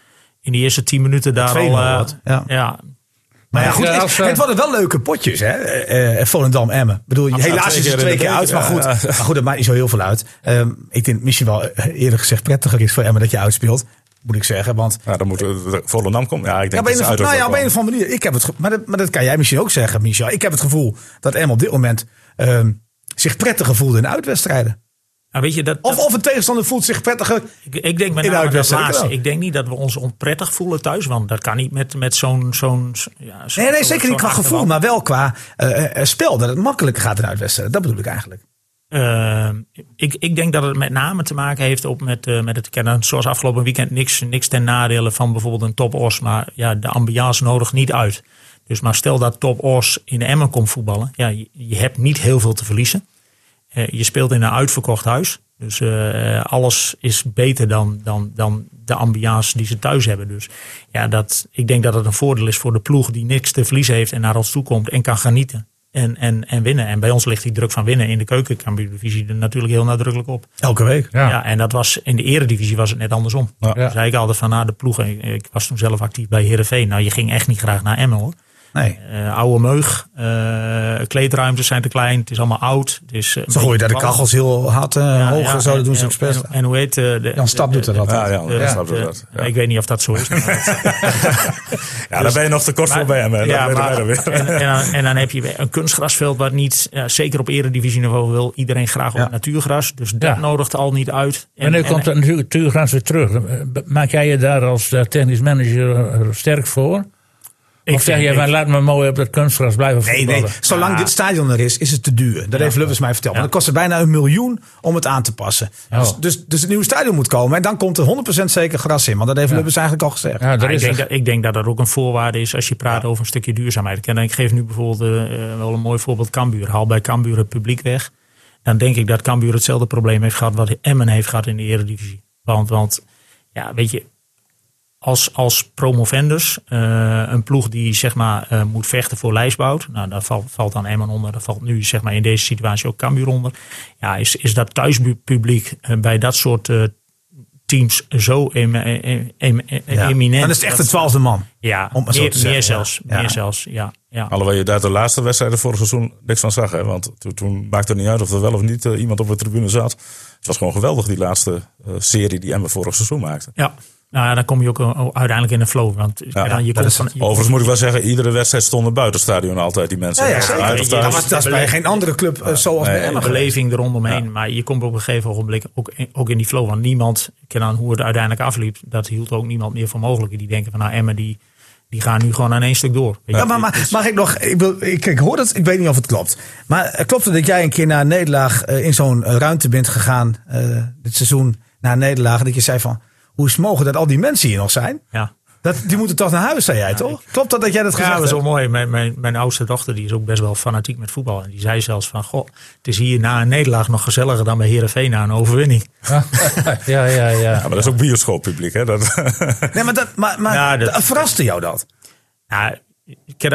in die eerste 10 minuten daar al. 2-0 wordt, ja. ja, Maar ja, goed, ja, het, het worden wel leuke potjes, hè? Volendam Emmen. Ik bedoel, Absoluut. helaas is het twee keer uit, maar goed. ja. Maar goed, dat maakt niet zo heel veel uit. Ehm, ik denk misschien wel eerlijk gezegd prettiger is voor Emmen dat je uitspeelt. Moet ik zeggen, want Ja, dan moet de Volendam komen. Ja, ik Ja, denk op een, dat of, ze uit nou ja, op een of andere manier. Ik heb het, maar, dat, maar dat kan jij misschien ook zeggen, Michel. Ik heb het gevoel dat Emmen op dit moment ehm, zich prettiger voelde in uitwedstrijden. nou, weet je, dat, Of, dat- of een tegenstander voelt zich prettiger. Ik, ik denk met In de name dat uitwedstrijd laatste. wel. Ik denk niet dat we ons onprettig voelen thuis. Want dat kan niet met, met zo'n... zo'n ja, zo'n- Nee, nee, zeker niet qua gevoel, maar wel qua eh, eh, spel. Dat het makkelijker gaat in uitwedstrijden. Dat bedoel ik eigenlijk. Uh, ik, ik denk dat het met name te maken heeft ook met, uh, met het kennen. Zoals afgelopen weekend niks, niks ten nadele van bijvoorbeeld een top os. Maar ja, de ambiance nodig niet uit. Dus maar stel dat top os in de Emmen komt voetballen. Ja, je, hebt niet heel veel te verliezen. Uh, je speelt in een uitverkocht huis. Dus uh, alles is beter dan, dan, dan de ambiance die ze thuis hebben. Dus ja, dat, ik denk dat het een voordeel is voor de ploeg die niks te verliezen heeft en naar ons toe komt en kan genieten. En, en, en winnen. En bij ons ligt die druk van winnen in de keukenkampioen-divisie er natuurlijk heel nadrukkelijk op. Elke week. Ja. ja. en dat was in de eredivisie was het net andersom. Ja. Zei ik altijd van na de ploeg. Ik, ik was toen zelf actief bij Heerenveen. Nou, je ging echt niet graag naar Emmen hoor. Nee. Uh, oude meug. Uh, kleedruimtes zijn te klein. Het is allemaal oud. Het is, uh, Zo gooi je daar de kachels heel hard ja, hoog. Ja, zo, dat doen ze expres. En, en, hoe heet de, Jan Stap doet dat altijd. Ja, Jan, Stap doet dat. Ik weet niet of dat zo is. [laughs] ja, daar ben je nog te kort voor bij hem. Ja, maar, en, en, dan, en dan heb je een kunstgrasveld wat niet, zeker op eredivisieniveau wil iedereen graag op natuurgras. Dus dat nodigt al niet uit. En, nu komt het natuurgras weer terug. Maak jij je daar als technisch manager sterk voor? Ik of zeg jij van laat me mooi op dat kunstgras blijven nee, voetballen? Nee, zolang ja. dit stadion er is, is het te duur. Dat heeft Lubbers mij verteld. Ja. Want het kostte bijna een miljoen om het aan te passen. Oh. Dus, dus, dus het nieuwe stadion moet komen. En dan komt er 100% zeker gras in. Want dat heeft ja. Lubbers eigenlijk al gezegd. Ja, ik, denk dat, ik denk dat dat ook een voorwaarde is als je praat over een stukje duurzaamheid. En ik geef nu bijvoorbeeld uh, wel een mooi voorbeeld Cambuur. Haal bij Cambuur het publiek weg. Dan denk ik dat Cambuur hetzelfde probleem heeft gehad wat Emmen heeft gehad in de eredivisie. Want, want ja, weet je, als, als promovendus, uh, een ploeg die zeg maar uh, moet vechten voor lijstboud. Nou, daar valt, valt dan Emmen onder. Dat valt nu zeg maar in deze situatie ook Cambuur onder. Ja, is, is dat thuispubliek uh, bij dat soort teams zo em, em, em, ja. eminent. Dan is het echt de twaalfde man. Ja, om meer, zelfs. Ja. Meer zelfs, ja. ja. Alhoewel je daar de laatste wedstrijden vorig seizoen niks van zag. Hè? Want toen, toen maakte het niet uit of er wel of niet iemand op de tribune zat. Het was gewoon geweldig die laatste serie die Emmen vorig seizoen maakte. Ja. Nou ja, dan kom je ook uiteindelijk in de flow. Want ja, dan, je komt is, van, je overigens moet ik wel zeggen, iedere wedstrijd stonden buiten het stadion altijd die mensen. Ja, ja, zeker. Uit ja, maar dat is bij geen andere club uh, zoals nee, bij Emma. beleving er rondomheen. Ja. Maar je komt op een gegeven ogenblik ook, ook in die flow. Want niemand, ken aan hoe het uiteindelijk afliep, dat hield ook niemand meer voor mogelijk. Die denken van nou Emma die, die gaan nu gewoon aan één stuk door. Ja, maar, maar mag ik nog, ik, wil, ik, ik hoor het, ik weet niet of het klopt. Maar klopt het dat jij een keer na een nederlaag uh, in zo'n ruimte bent gegaan, uh, dit seizoen, na een nederlaag, dat je zei van hoe is het mogelijk dat al die mensen hier nog zijn? Ja. Dat, die moeten toch naar huis, zei jij, ja, toch? Ik, Klopt dat dat jij dat gezegd hebt? Ja, dat is wel mooi. Mijn, mijn, mijn oudste dochter die is ook best wel fanatiek met voetbal. En die zei zelfs van, goh, het is hier na een nederlaag nog gezelliger dan bij Heerenveen na een overwinning. [laughs] Ja, ja, ja. ja. maar dat is ook bioscooppubliek, hè? Dat... [laughs] nee, maar, dat, maar, maar ja, dat, verraste jou dat? Ja,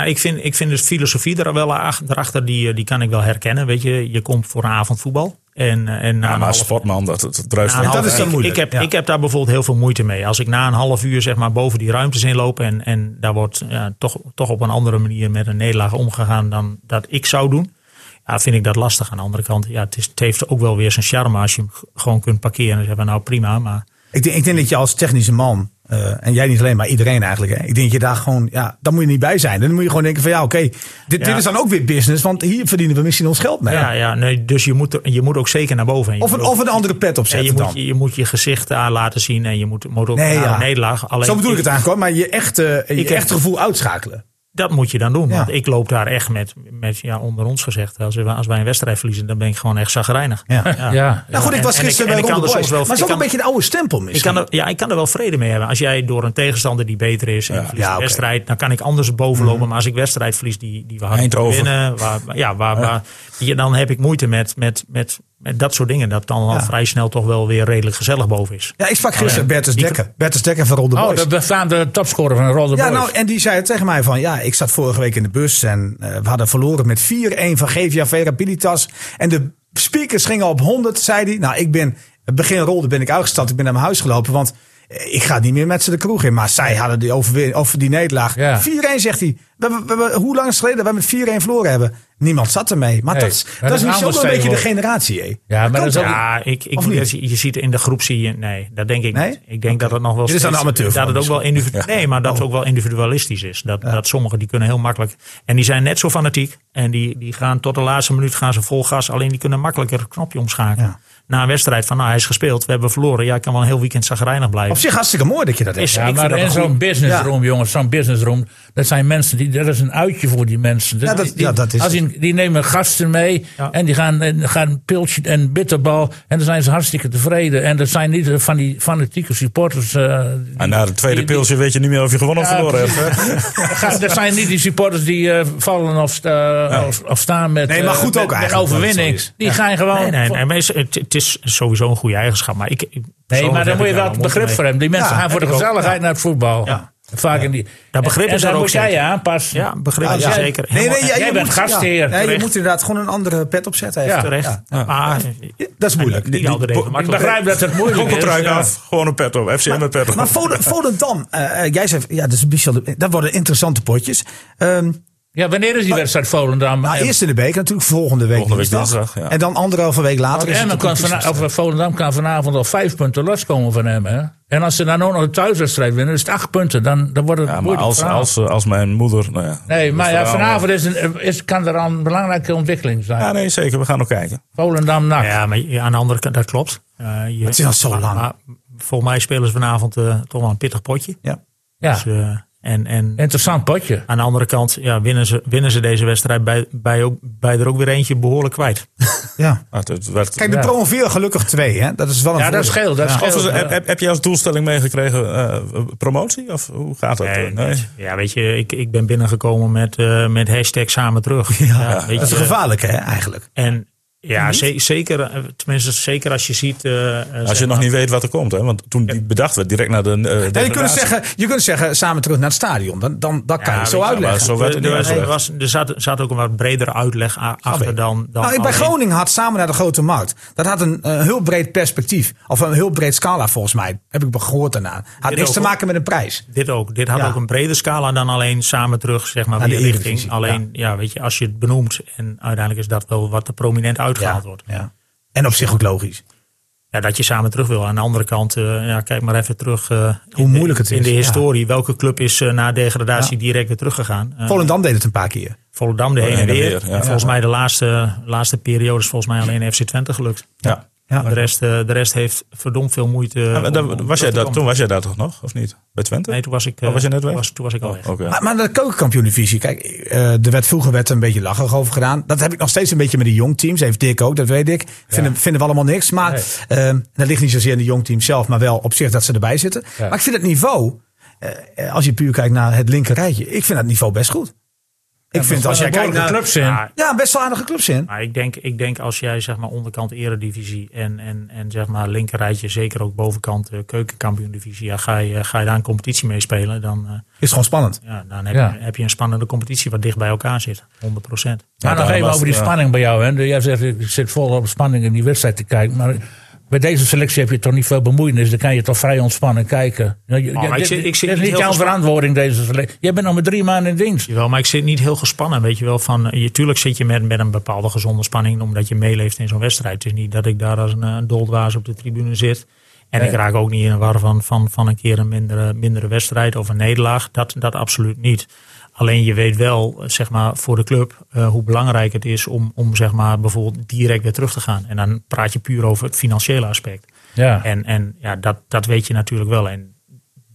ik vind, ik vind dus filosofie er wel erachter, die, die kan ik wel herkennen. Weet je, je komt voor een avond voetbal. En, en ja, maar sportman, dat, dat druist half, dat is dan moeilijk. Ik heb, ja. ik heb daar bijvoorbeeld heel veel moeite mee. Als ik na een half uur zeg maar boven die ruimtes inloop en, en daar wordt ja, toch, toch op een andere manier met een nederlaag omgegaan dan dat ik zou doen. Ja, vind ik dat lastig. Aan de andere kant, ja, het, is, het heeft ook wel weer zijn charme als je hem gewoon kunt parkeren en zeggen, nou prima. Maar ik denk, ik denk dat je als technische man, uh, en jij niet alleen, maar iedereen eigenlijk. Hè, ik denk dat je daar gewoon, ja, dan moet je niet bij zijn. Dan moet je gewoon denken van ja, oké, okay, dit, ja. dit is dan ook weer business, want hier verdienen we misschien ons geld mee. Ja, ja nee, dus je moet, je moet ook zeker naar boven. Of een, ook, of een andere pet opzetten je dan. Moet, je moet je gezicht aan laten zien en je moet, moet ook nee, naar ja. nederlaag. Alleen, Zo bedoel ik het eigenlijk maar je echte, je echte gevoel uitschakelen. Dat moet je dan doen. Ja. Want ik loop daar echt met, met ja, onder ons gezegd. Als, we, als wij een wedstrijd verliezen, dan ben ik gewoon echt zagrijnig. Ja. Ja. ja. Nou goed, ik was gisteren bij Ronde Boys. Wel, maar is ook een beetje een oude stempel misschien. Ik kan er, ja, ik kan er wel vrede mee hebben. Als jij door een tegenstander die beter is en ja. verliest ja, okay. wedstrijd, dan kan ik anders bovenlopen. Mm. Maar als ik wedstrijd verlies die, die we hadden winnen, waar, ja, waar, waar, dan heb ik moeite met, met, met, met dat soort dingen. Dat dan al vrij snel toch wel weer redelijk gezellig boven is. Ja, ik sprak gisteren Bertus Dekker. Bertus Dekker van Ronde Boys. Oh, de bestaande topscorer van Boys. Ja, nou, en die zei tegen mij van, ja, ik zat vorige week in de bus en uh, we hadden verloren met 4-1 van GVA Verabilitas. En de speakers gingen op 100, zei hij. Nou, ik ben, het begin rolde ben ik uitgestapt. Ik ben naar mijn huis gelopen, want ik ga niet meer met ze de kroeg in. Maar zij hadden die over, over die nederlaag. Ja. 4-1 zegt hij. We, we, we, hoe lang is het geleden dat we met 4-1 verloren hebben? Niemand zat ermee. Maar nee, dat, dat, dat is misschien ook een beetje de generatie. Hé. Ja, maar dat is ook, ja, ik, je, je ziet in de groep zie je. Nee, dat denk ik nee? niet. Ik denk okay. dat het nog wel. Dit is aan de amateur. Dat het ook wel individueel. Ja. Nee, maar dat het ook wel individualistisch is. Dat, ja. dat sommigen die kunnen heel makkelijk. En die zijn net zo fanatiek. En die, die gaan tot de laatste minuut gaan ze vol gas. Alleen die kunnen makkelijker het knopje omschakelen. Na een wedstrijd van nou hij is gespeeld, we hebben verloren. Ja, ik kan wel een heel weekend zagrijnig blijven. Op zich hartstikke mooi dat je dat hebt. Is- Ja, maar in zo'n businessroom, jongens, zo'n businessroom, dat zijn mensen die, dat is een uitje voor die mensen. Ja, dat- die, ja, dat is als die, die nemen gasten mee Ja. en die gaan, en gaan een piltje en bitterbal en dan zijn ze hartstikke tevreden. En dat zijn niet eh, van die fanatieke supporters. eh, die- En na de tweede die- pilsje weet je niet meer of je gewonnen of verloren hebt. [laughs] Dat gaan- zijn niet die supporters die eh, vallen of, of, of staan met, Nee, maar eh, goed ook met overwinning. Die gaan gewoon. Nee, nee, nee, het, is sowieso een goede eigenschap. Maar ik, Nee, maar dan moet je wel het begrip mee. voor hebben. Die mensen Ja, gaan voor de gezelligheid naar het voetbal. Ja. Vaak in die. Dat begrip en, is en er ook moet jij aanpassen. Ja, begrip Ja, is ja. er zeker. Nee, nee, ja, Jij bent moet- gastheer, Ja, nee, je moet inderdaad gewoon een andere pet opzetten. even. terecht. Ja. Maar Ja, Dat is moeilijk. Ik begrijp dat het moeilijk is. Ja. af, gewoon een pet op. FCM met pet op. Maar Volendam, eh, eh, jij zei, ja, dat, is dat worden interessante potjes. Ja, wanneer is die wedstrijd Volendam? nou, En- eerst in de beker natuurlijk, volgende week Volgende week dinsdag. dinsdag, ja. En dan anderhalve week later is En het kan of Volendam kan vanavond al vijf punten loskomen van hem. Hè? En als ze dan ook nog een thuiswedstrijd winnen, is het acht punten. Dan, dan wordt het Ja, maar als, verhaal. als, eh, als mijn moeder... Nou ja, Nee, maar ja, vanavond is een, is, kan er al een belangrijke ontwikkeling zijn. Ja, nee, zeker. We gaan nog kijken. Volendam, NAC. Ja, maar aan de andere kant, dat klopt. Eh, je, het is al zo lang. maar volgens mij spelen ze vanavond eh, toch wel een pittig potje. Ja. Ja, Dus, eh, en, en interessant potje. aan de andere kant, ja, winnen, ze, winnen ze deze wedstrijd bij, bij, ook, bij er ook weer eentje behoorlijk kwijt. [laughs] Ja. Maar het werd, Kijk, de Ja. promoveren gelukkig twee. Hè? Dat is wel een Ja, dat scheelt. Dat Ja. scheelt. Heb, heb, heb je als doelstelling meegekregen eh, promotie? Of hoe gaat dat? Nee. Ja, weet je, ik, ik ben binnengekomen met, eh, met hashtag samen terug. Ja, weet Dat is gevaarlijk, hè, eigenlijk. En ja, ze- zeker, eh, tenminste zeker als je ziet... eh, eh, Als je nog niet weet wat er komt. Hè? Want toen die bedacht werd, direct naar de. eh, Ja, je, kunt zeggen, je kunt zeggen, samen terug naar het stadion. Dan, dan, dat kan Ja, je zo uitleggen. maar zo werd het Er, er, was, er, er zat, zat ook een wat bredere uitleg achter dan, dan Nou, ik bij Groningen had samen naar de grote markt. Dat had een eh, heel breed perspectief. Of een heel breed scala volgens mij. Heb ik gehoord daarna. Had niks ook, te maken met een prijs. Dit ook. Dit had Ja. ook een brede scala dan alleen samen terug, zeg maar, Naar de weer richting. Alleen, ja. weet je, als je het benoemt en uiteindelijk is dat wel wat te prominent uitgehaald wordt. ja. En op zich ook logisch. Ja, dat je samen terug wil. Aan de andere kant, eh, ja, kijk maar even terug eh, Hoe in de- moeilijk het is, In de ja. historie. Welke club is eh, na degradatie direct weer teruggegaan? Volendam deed het een paar keer. Volendam de heen en heen weer. En volgens mij de laatste, laatste periode is volgens mij alleen FC Twente gelukt. Ja. Ja. De, rest, eh, de rest heeft verdomd veel moeite. Ja, om- om was jij dat, toen was jij daar toch nog, of niet? Bij Twente? Nee, toen was ik, eh, Oh, was je net weg? Was, toen was ik al weg. Maar, maar de keukenkampioen-divisie, kijk, eh, er werd vroeger werd er een beetje lacherig over gedaan. Dat heb ik nog steeds een beetje met de jongteams. Heeft Dick ook, dat weet ik. Vinden, vinden we allemaal niks. Maar Nee. ehm, dat ligt niet zozeer in de jongteams zelf, maar wel op zich dat ze erbij zitten. Ja. Maar ik vind het niveau, eh, als je puur kijkt naar het linker rijtje, ik vind dat niveau best goed. Ik vind als jij kijkt naar... clubs in. Ja, Ja, best wel aardige clubs in. Maar ik denk, ik denk als jij zeg maar onderkant eredivisie en, en, en zeg maar linkerrijtje, zeker ook bovenkant eh, keukenkampioen-divisie, ja, ga, je, ga je daar een competitie mee spelen, dan, eh, Is gewoon spannend. ja, dan heb, Ja. Je, heb je een spannende competitie wat dicht bij elkaar zit. 100 procent. Maar nog even was- over die ja. spanning bij jou. Hè. Jij zegt, ik zit vol op spanning in die wedstrijd te kijken. Maar bij deze selectie heb je toch niet veel bemoeienis. Dan kan je toch vrij ontspannen kijken. Je- ja, ik zit- ik zit is niet jouw verantwoording, deze selectie. Jij bent nog maar drie maanden in dienst. Jawel, maar ik zit niet heel gespannen, weet je wel. Van, je, tuurlijk zit je met, met een bepaalde gezonde spanning, omdat je meeleeft in zo'n wedstrijd. Het is niet dat ik daar als een, eh, doldwaas op de tribune zit. En ik raak ook niet in de war van, van, van een keer een mindere, mindere wedstrijd of een nederlaag. Dat, dat absoluut niet. Alleen je weet wel, zeg maar, voor de club eh, hoe belangrijk het is om, om zeg maar, bijvoorbeeld direct weer terug te gaan. En dan praat je puur over het financiële aspect. Ja. En, en ja, dat, dat weet je natuurlijk wel. En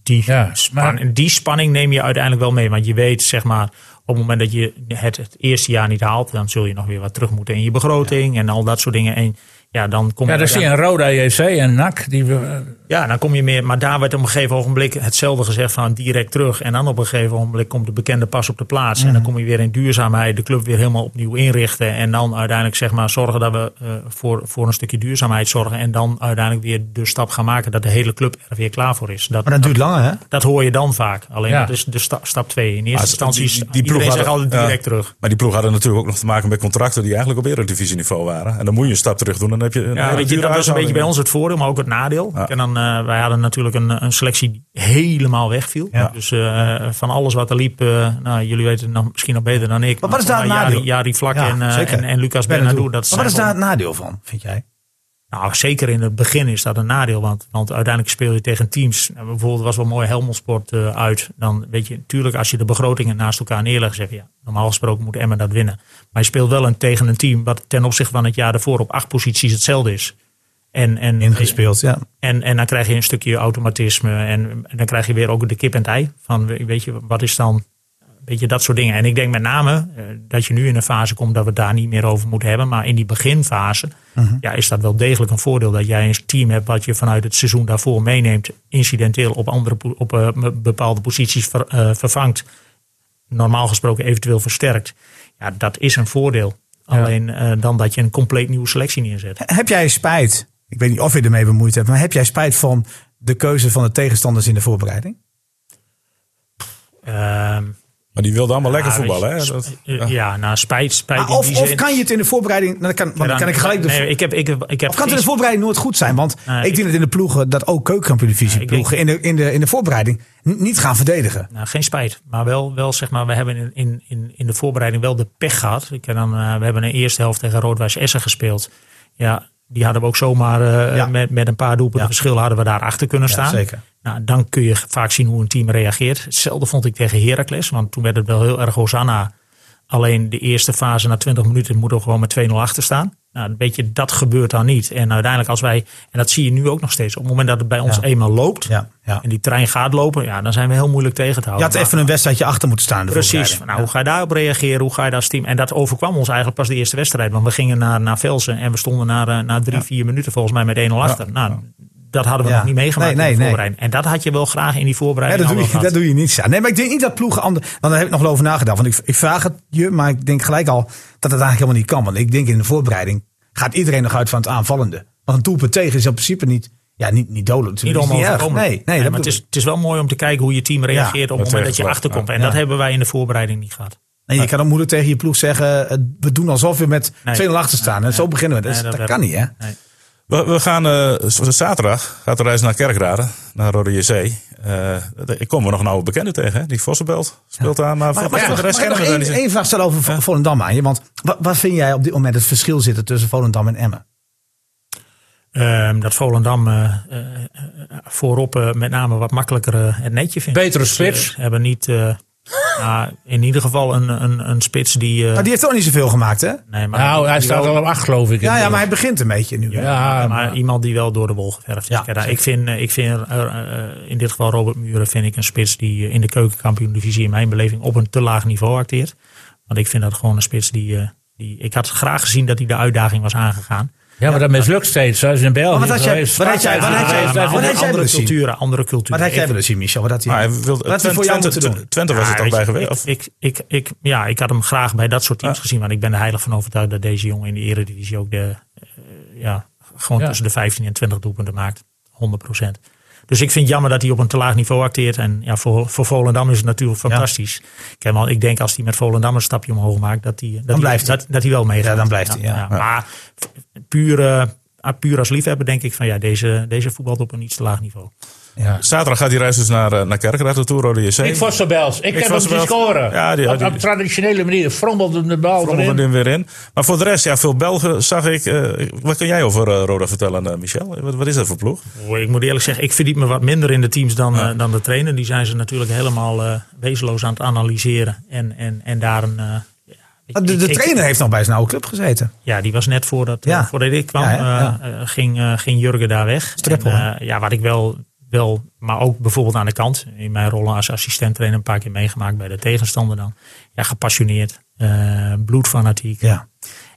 die, Ja, span- maar- die spanning neem je uiteindelijk wel mee. Want je weet, zeg maar, op het moment dat je het, het eerste jaar niet haalt, dan zul je nog weer wat terug moeten in je begroting en al dat soort dingen. En ja, dan kom Ja, je. dan zie je een Roda JC en NAC. Die, we- Ja, dan kom je meer. Maar daar werd op een gegeven ogenblik hetzelfde gezegd van direct terug. En dan op een gegeven ogenblik komt de bekende pas op de plaats. En dan kom je weer in duurzaamheid, de club weer helemaal opnieuw inrichten. En dan uiteindelijk zeg maar zorgen dat we eh, voor, voor een stukje duurzaamheid zorgen. En dan uiteindelijk weer de stap gaan maken dat de hele club er weer klaar voor is. Dat, Maar dat duurt langer, hè? dat hoor je dan vaak. Alleen Ja. dat is de sta- stap twee. In eerste instantie is die- die iedereen ploeg zegt hadden- altijd direct ja. terug. Maar die ploeg hadden natuurlijk ook nog te maken met contracten die eigenlijk op eredivisieniveau waren. En dan moet je een stap terug doen. Dan heb je een Ja, hele weet je, dure dat was een beetje bij ons het voordeel, maar ook het nadeel. Ja. En dan, eh, wij hadden natuurlijk een, een selectie die helemaal wegviel. Ja. Dus eh, van alles wat er liep, eh, nou, jullie weten het nog, misschien nog beter dan ik. Maar wat is daar het Jari- nadeel? Jari Vlak Ja, en, en, en Lucas Bernardo. Dat Maar wat is daar het nadeel van, vind jij? Nou, zeker in het begin is dat een nadeel. Want, want uiteindelijk speel je tegen teams. Nou, bijvoorbeeld was wel mooi Helmelsport eh, uit. Dan weet je, natuurlijk als je de begrotingen naast elkaar neerlegt, zeg je ja, normaal gesproken moet Emmen dat winnen. Maar je speelt wel een, tegen een team wat ten opzichte van het jaar ervoor op acht posities hetzelfde is. En, en, Ingespeeld, ja. En, en dan krijg je een stukje automatisme. En, en dan krijg je weer ook de kip en het ei. Van, weet je, wat is dan Weet je, dat soort dingen. En ik denk met name eh, dat je nu in een fase komt dat we het daar niet meer over moeten hebben. Maar in die beginfase ja, is dat wel degelijk een voordeel. Dat jij een team hebt wat je vanuit het seizoen daarvoor meeneemt. Incidenteel op, andere, op eh, bepaalde posities ver- eh, vervangt. Normaal gesproken eventueel versterkt. Ja, dat is een voordeel. Alleen dan dat je een compleet nieuwe selectie neerzet. Heb jij spijt, ik weet niet of je ermee bemoeid hebt, maar heb jij spijt van de keuze van de tegenstanders in de voorbereiding? Maar die wilde allemaal lekker voetballen. Hè? Dat- eh, ja, nou spijt, spijt Maar of, of kan je het in de voorbereiding, dan kan, want dan Ja, kan ik gelijk de, nee, ik heb, ik heb, ik heb of kan het in de voorbereiding nooit goed zijn? Want ik ik- denk dat in de ploegen, dat ook keukenkampioen-divisie ploegen in de, in, de, in de voorbereiding niet gaan verdedigen. Nou, geen spijt. Maar wel, wel zeg maar, we hebben in, in, in, in de voorbereiding wel de pech gehad. Ik heb dan, eh, we hebben een eerste helft tegen Roodwijs Essen gespeeld. Ja, die hadden we ook zomaar eh, Ja. met, met een paar doelpunten verschil hadden we daar achter kunnen staan. zeker. Nou, dan kun je vaak zien hoe een team reageert. Hetzelfde vond ik tegen Heracles. Want toen werd het wel heel erg Hosanna. Alleen de eerste fase na 20 minuten moeten we gewoon met 2-0 achter staan. Nou, een beetje dat gebeurt dan niet. En uiteindelijk als wij, en dat zie je nu ook nog steeds. Op het moment dat het bij ons Ja. eenmaal loopt. Ja, ja. En die trein gaat lopen. Ja, dan zijn we heel moeilijk tegen te Je houden. had even een wedstrijdje achter moeten staan. Precies. Nou, hoe ga je daarop reageren? Hoe ga je daar als team? En dat overkwam ons eigenlijk pas de eerste wedstrijd. Want we gingen naar, naar Velsen en we stonden na, eh, na drie, vier minuten volgens mij met 1-0 achter. Nou, dat hadden we Ja. nog niet meegemaakt Nee, nee, in de nee. voorbereiding. En dat had je wel graag in die Ja, voorbereiding dat, doe je, dat doe je niet. Ja. Nee, maar ik denk niet dat ploegen anders. Want daar heb ik nog wel over nagedacht. Want ik, ik vraag het je, maar ik denk gelijk al dat het eigenlijk helemaal niet kan. Want ik denk in de voorbereiding gaat iedereen nog uit van het aanvallende. Want een doelpunt tegen is in principe niet, ja, niet, niet dodelijk. Niet onoverkomelijk. Nee, nee, dat maar het is, het is wel mooi om te kijken hoe je team reageert op het moment dat je achterkomt. ja. En dat hebben wij in de voorbereiding niet gehad. Nee, je kan ook moeilijk tegen je ploeg zeggen, eh, we doen alsof we met Nee. 2-0 achter staan. En zo beginnen we. Dat, is- Nee, dat dat kan niet, hè? We, we gaan eh, zaterdag gaat de reis naar Kerkrade, naar Rode JC. Eh, ik kom er nog een oude bekende tegen, hè? die Vossenbelt speelt daar. Maar, Maar, voor- maar, voor de rest kennen we één, vraag stellen over Vo- Volendam aan je? Want wat, wat vind jij op dit moment het verschil zitten tussen Volendam en Emmen? Ehm, dat Volendam eh, voorop eh, met name wat makkelijker het netje vindt. Betere Dus, spits. hebben niet, eh, nou, in ieder geval een, een, een spits die... eh, Maar die heeft ook niet zoveel gemaakt, hè? nee, maar Nou, hij staat wel- al op acht, geloof ik. Ja, ja, maar hij begint een beetje nu. hè? Ja, maar maar- iemand die wel door de wol geverfd is. Ja, Kijk, ik vind, eh, ik vind eh, in dit geval Robert Muren vind ik een spits die in de keukenkampioen-divisie in mijn beleving op een te laag niveau acteert. Want ik vind dat gewoon een spits die, eh, die... Ik had graag gezien dat hij de uitdaging was aangegaan. Ja, maar dat mislukt steeds. Zoals in België. Maar wat had jij- wat had jij- wat had jij- wat maar- had jij andere culturen, andere culturen. Wat had jij willen zien, Michel? Wat had hij, Maar hij wilde, wat voor jou moeten doen? Twente was toch weet bij geweest? Ik, Of- ik, ik, ik, ja, ik had hem graag bij dat soort teams gezien. Want ik ben er heilig van overtuigd dat deze jongen in de eredivisie ook de, eh, ja, gewoon tussen de 15 en 20 doelpunten maakt. 100 Dus ik vind het jammer dat hij op een te laag niveau acteert. En ja, voor, voor Volendam is het natuurlijk fantastisch. Kijk, maar ik denk als hij met Volendam een stapje omhoog maakt, dat hij, dat hij, blijft dat, dat hij wel meegaat. Ja, dan blijft hij, ja. Maar puur, eh, puur als liefhebber denk ik van ja, deze, deze voetbalt op een iets te laag niveau. Ja. Zaterdag gaat die reis dus naar, eh, naar Kerkrade toe, Rode JC. Ik Vossenbels. Ik, heb hem zien Vossenbels. scoren. Ja, die- op, die- op traditionele manier. Frommelde de bal Frommelde erin. hem weer in. Maar voor de rest, ja, veel Belgen zag ik. eh, wat kun jij over Roda vertellen, eh, Michel? Wat, wat is dat voor ploeg? Oh, Ik moet eerlijk zeggen, ik verdiep me wat minder in de teams dan, dan de trainer. Die zijn ze natuurlijk helemaal eh wezenloos aan het analyseren. En, en, en daar een. eh, Ah, De, ik- de ik- trainer heeft nog bij zijn oude club gezeten. Ja, die was net voordat, Ja. voordat ik kwam, Ja, ja, ja. ging, ging Jurgen daar weg. Streppel, En, ja, wat ik wel, wel, maar ook bijvoorbeeld aan de kant. In mijn rol als assistent trainer een paar keer meegemaakt bij de tegenstander dan. Ja, gepassioneerd, eh, bloedfanatiek. Ja.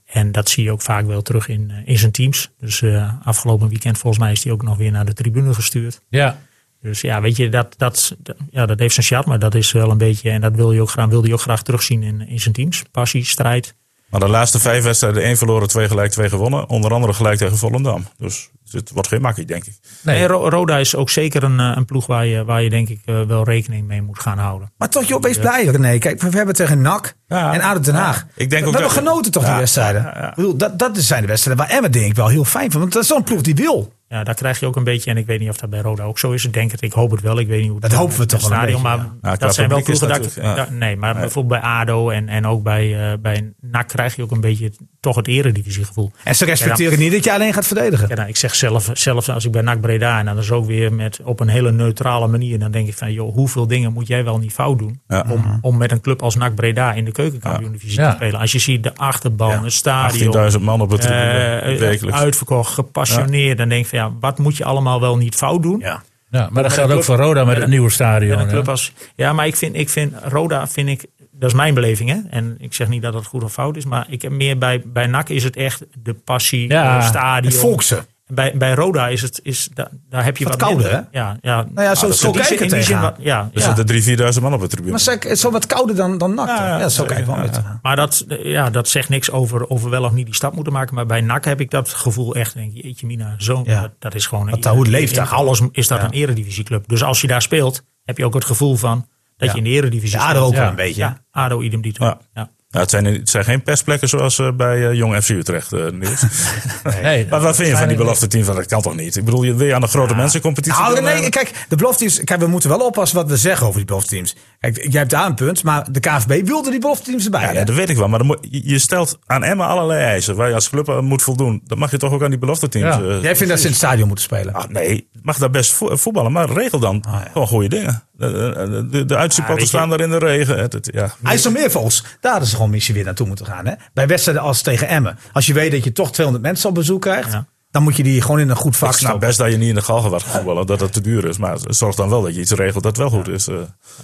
En dat zie je ook vaak wel terug in, eh, in zijn teams. Dus eh, afgelopen weekend volgens mij is hij ook nog weer naar de tribune gestuurd. Ja. Dus ja, weet je, dat, dat, dat- ja, dat heeft zijn charme. Dat is wel een beetje, en dat wil je ook graag, wilde je ook graag terugzien in, in zijn teams. Passie, strijd. Maar de laatste vijf wedstrijden, één verloren, twee gelijk, twee gewonnen. Onder andere gelijk tegen Volendam. Dus het wordt geen makkie, denk ik. Nee. Ro- Roda is ook zeker een, eh, een ploeg waar je, waar je denk ik eh, wel rekening mee moet gaan houden. Maar toch, joh, wees blij, René. Kijk, we hebben tegen NAC Ja. en ADO Den Haag. Ik denk we ook hebben dat- genoten toch, Ja, die wedstrijden. ja, ja. Ik bedoel, dat, dat zijn de wedstrijden waar Emmen denk ik wel heel fijn van. Want dat is zo'n ploeg die wil. Ja, daar krijg je ook een beetje, en ik weet niet of dat bij Roda ook zo is. Ik denk het, ik hoop het wel. Ik weet niet hoe het Dat hopen we toch wel een stadion, beetje, maar ja. Ja, qua dat zijn wel ploegen dat, ja. Nee, maar bijvoorbeeld bij ADO en, en ook bij, eh bij NAC krijg je ook een beetje toch het eredivisiegevoel. En ze respecteren niet dat je alleen gaat verdedigen. Ja, nou, ik zeg zelf, zelfs als ik bij NAC Breda en dan is ook weer met, op een hele neutrale manier. Dan denk ik van, joh, hoeveel dingen moet jij wel niet fout doen Ja. om, om met een club als NAC Breda in de keukenkampioen-divisie Ja. te spelen. Als je ziet de achterban, het stadion, 18.000 man op het tribune, eh, uitverkocht, gepassioneerd. Dan denk ik van, ja, wat moet je allemaal wel niet fout doen? Ja. Ja, maar dat geldt ook voor Roda met het nieuwe stadion. Club als, ja, maar ik vind, ik vind Roda, vind ik, dat is mijn beleving, hè? En ik zeg niet dat het goed of fout is, maar ik heb meer bij, bij NAC is het echt de passie, Ja, het stadion. Het volkse. Bij, bij Roda is het, is, daar, daar heb je Wat wat, kouder, minder. Ja, ja. Nou ja, zo, dat zo kijken wat- ja, Er ja. zitten 3.000, 4.000 man op het tribune. Maar zeg, het is zo wat kouder dan, dan NAC. Ja, Ja, zo kijk ik wel. Maar dat, ja, dat zegt niks over of we wel of niet die stap moeten maken. Maar bij NAC heb ik dat gevoel echt. Denk je, jeetje mina, zo, Ja. dat, dat is gewoon... Want daar hoe het leeft in daar. alles is dat Ja. een eredivisieclub. Dus als je daar speelt, heb je ook het gevoel van dat Ja. je in de eredivisie Ja, ADO ook wel Ja. een beetje. Ja, ADO idem dito. Ja. Ja. Ja, het, zijn, het zijn geen pestplekken zoals eh, bij eh, Jong FC Utrecht, eh Niels. [laughs] Nee, maar wat vind je van die belofte team? Van, dat kan toch niet? Ik bedoel, je wil je aan de grote mensencompetitie Nou, nee, kijk, de belofteteams. Kijk, we moeten wel oppassen wat we zeggen over die belofteteams. Kijk, jij hebt daar een punt, maar de KVB wilde die belofteteams erbij. Ja, dat weet ik wel. Maar moet, je stelt aan Emma allerlei eisen waar je als club aan moet voldoen. Dan mag je toch ook aan die belofte teams. Ja. Jij vindt dat ze in het stadion moeten spelen. Ah, nee, mag daar best vo- voetballen, maar regel dan gewoon goede dingen. De, de, de, de staan daar in de regen. Het, het- ja. IJsselmeervogels, daar ze gewoon misschien weer naartoe moeten gaan. Hè? Bij wedstrijden als tegen Emmen. Als je weet dat je toch 200 mensen op bezoek krijgt, Ja. dan moet je die gewoon in een goed vak Ik snap best dat je niet in de gaat voetballen, dat het te duur is. Maar zorg dan wel dat je iets regelt dat wel goed is. eh.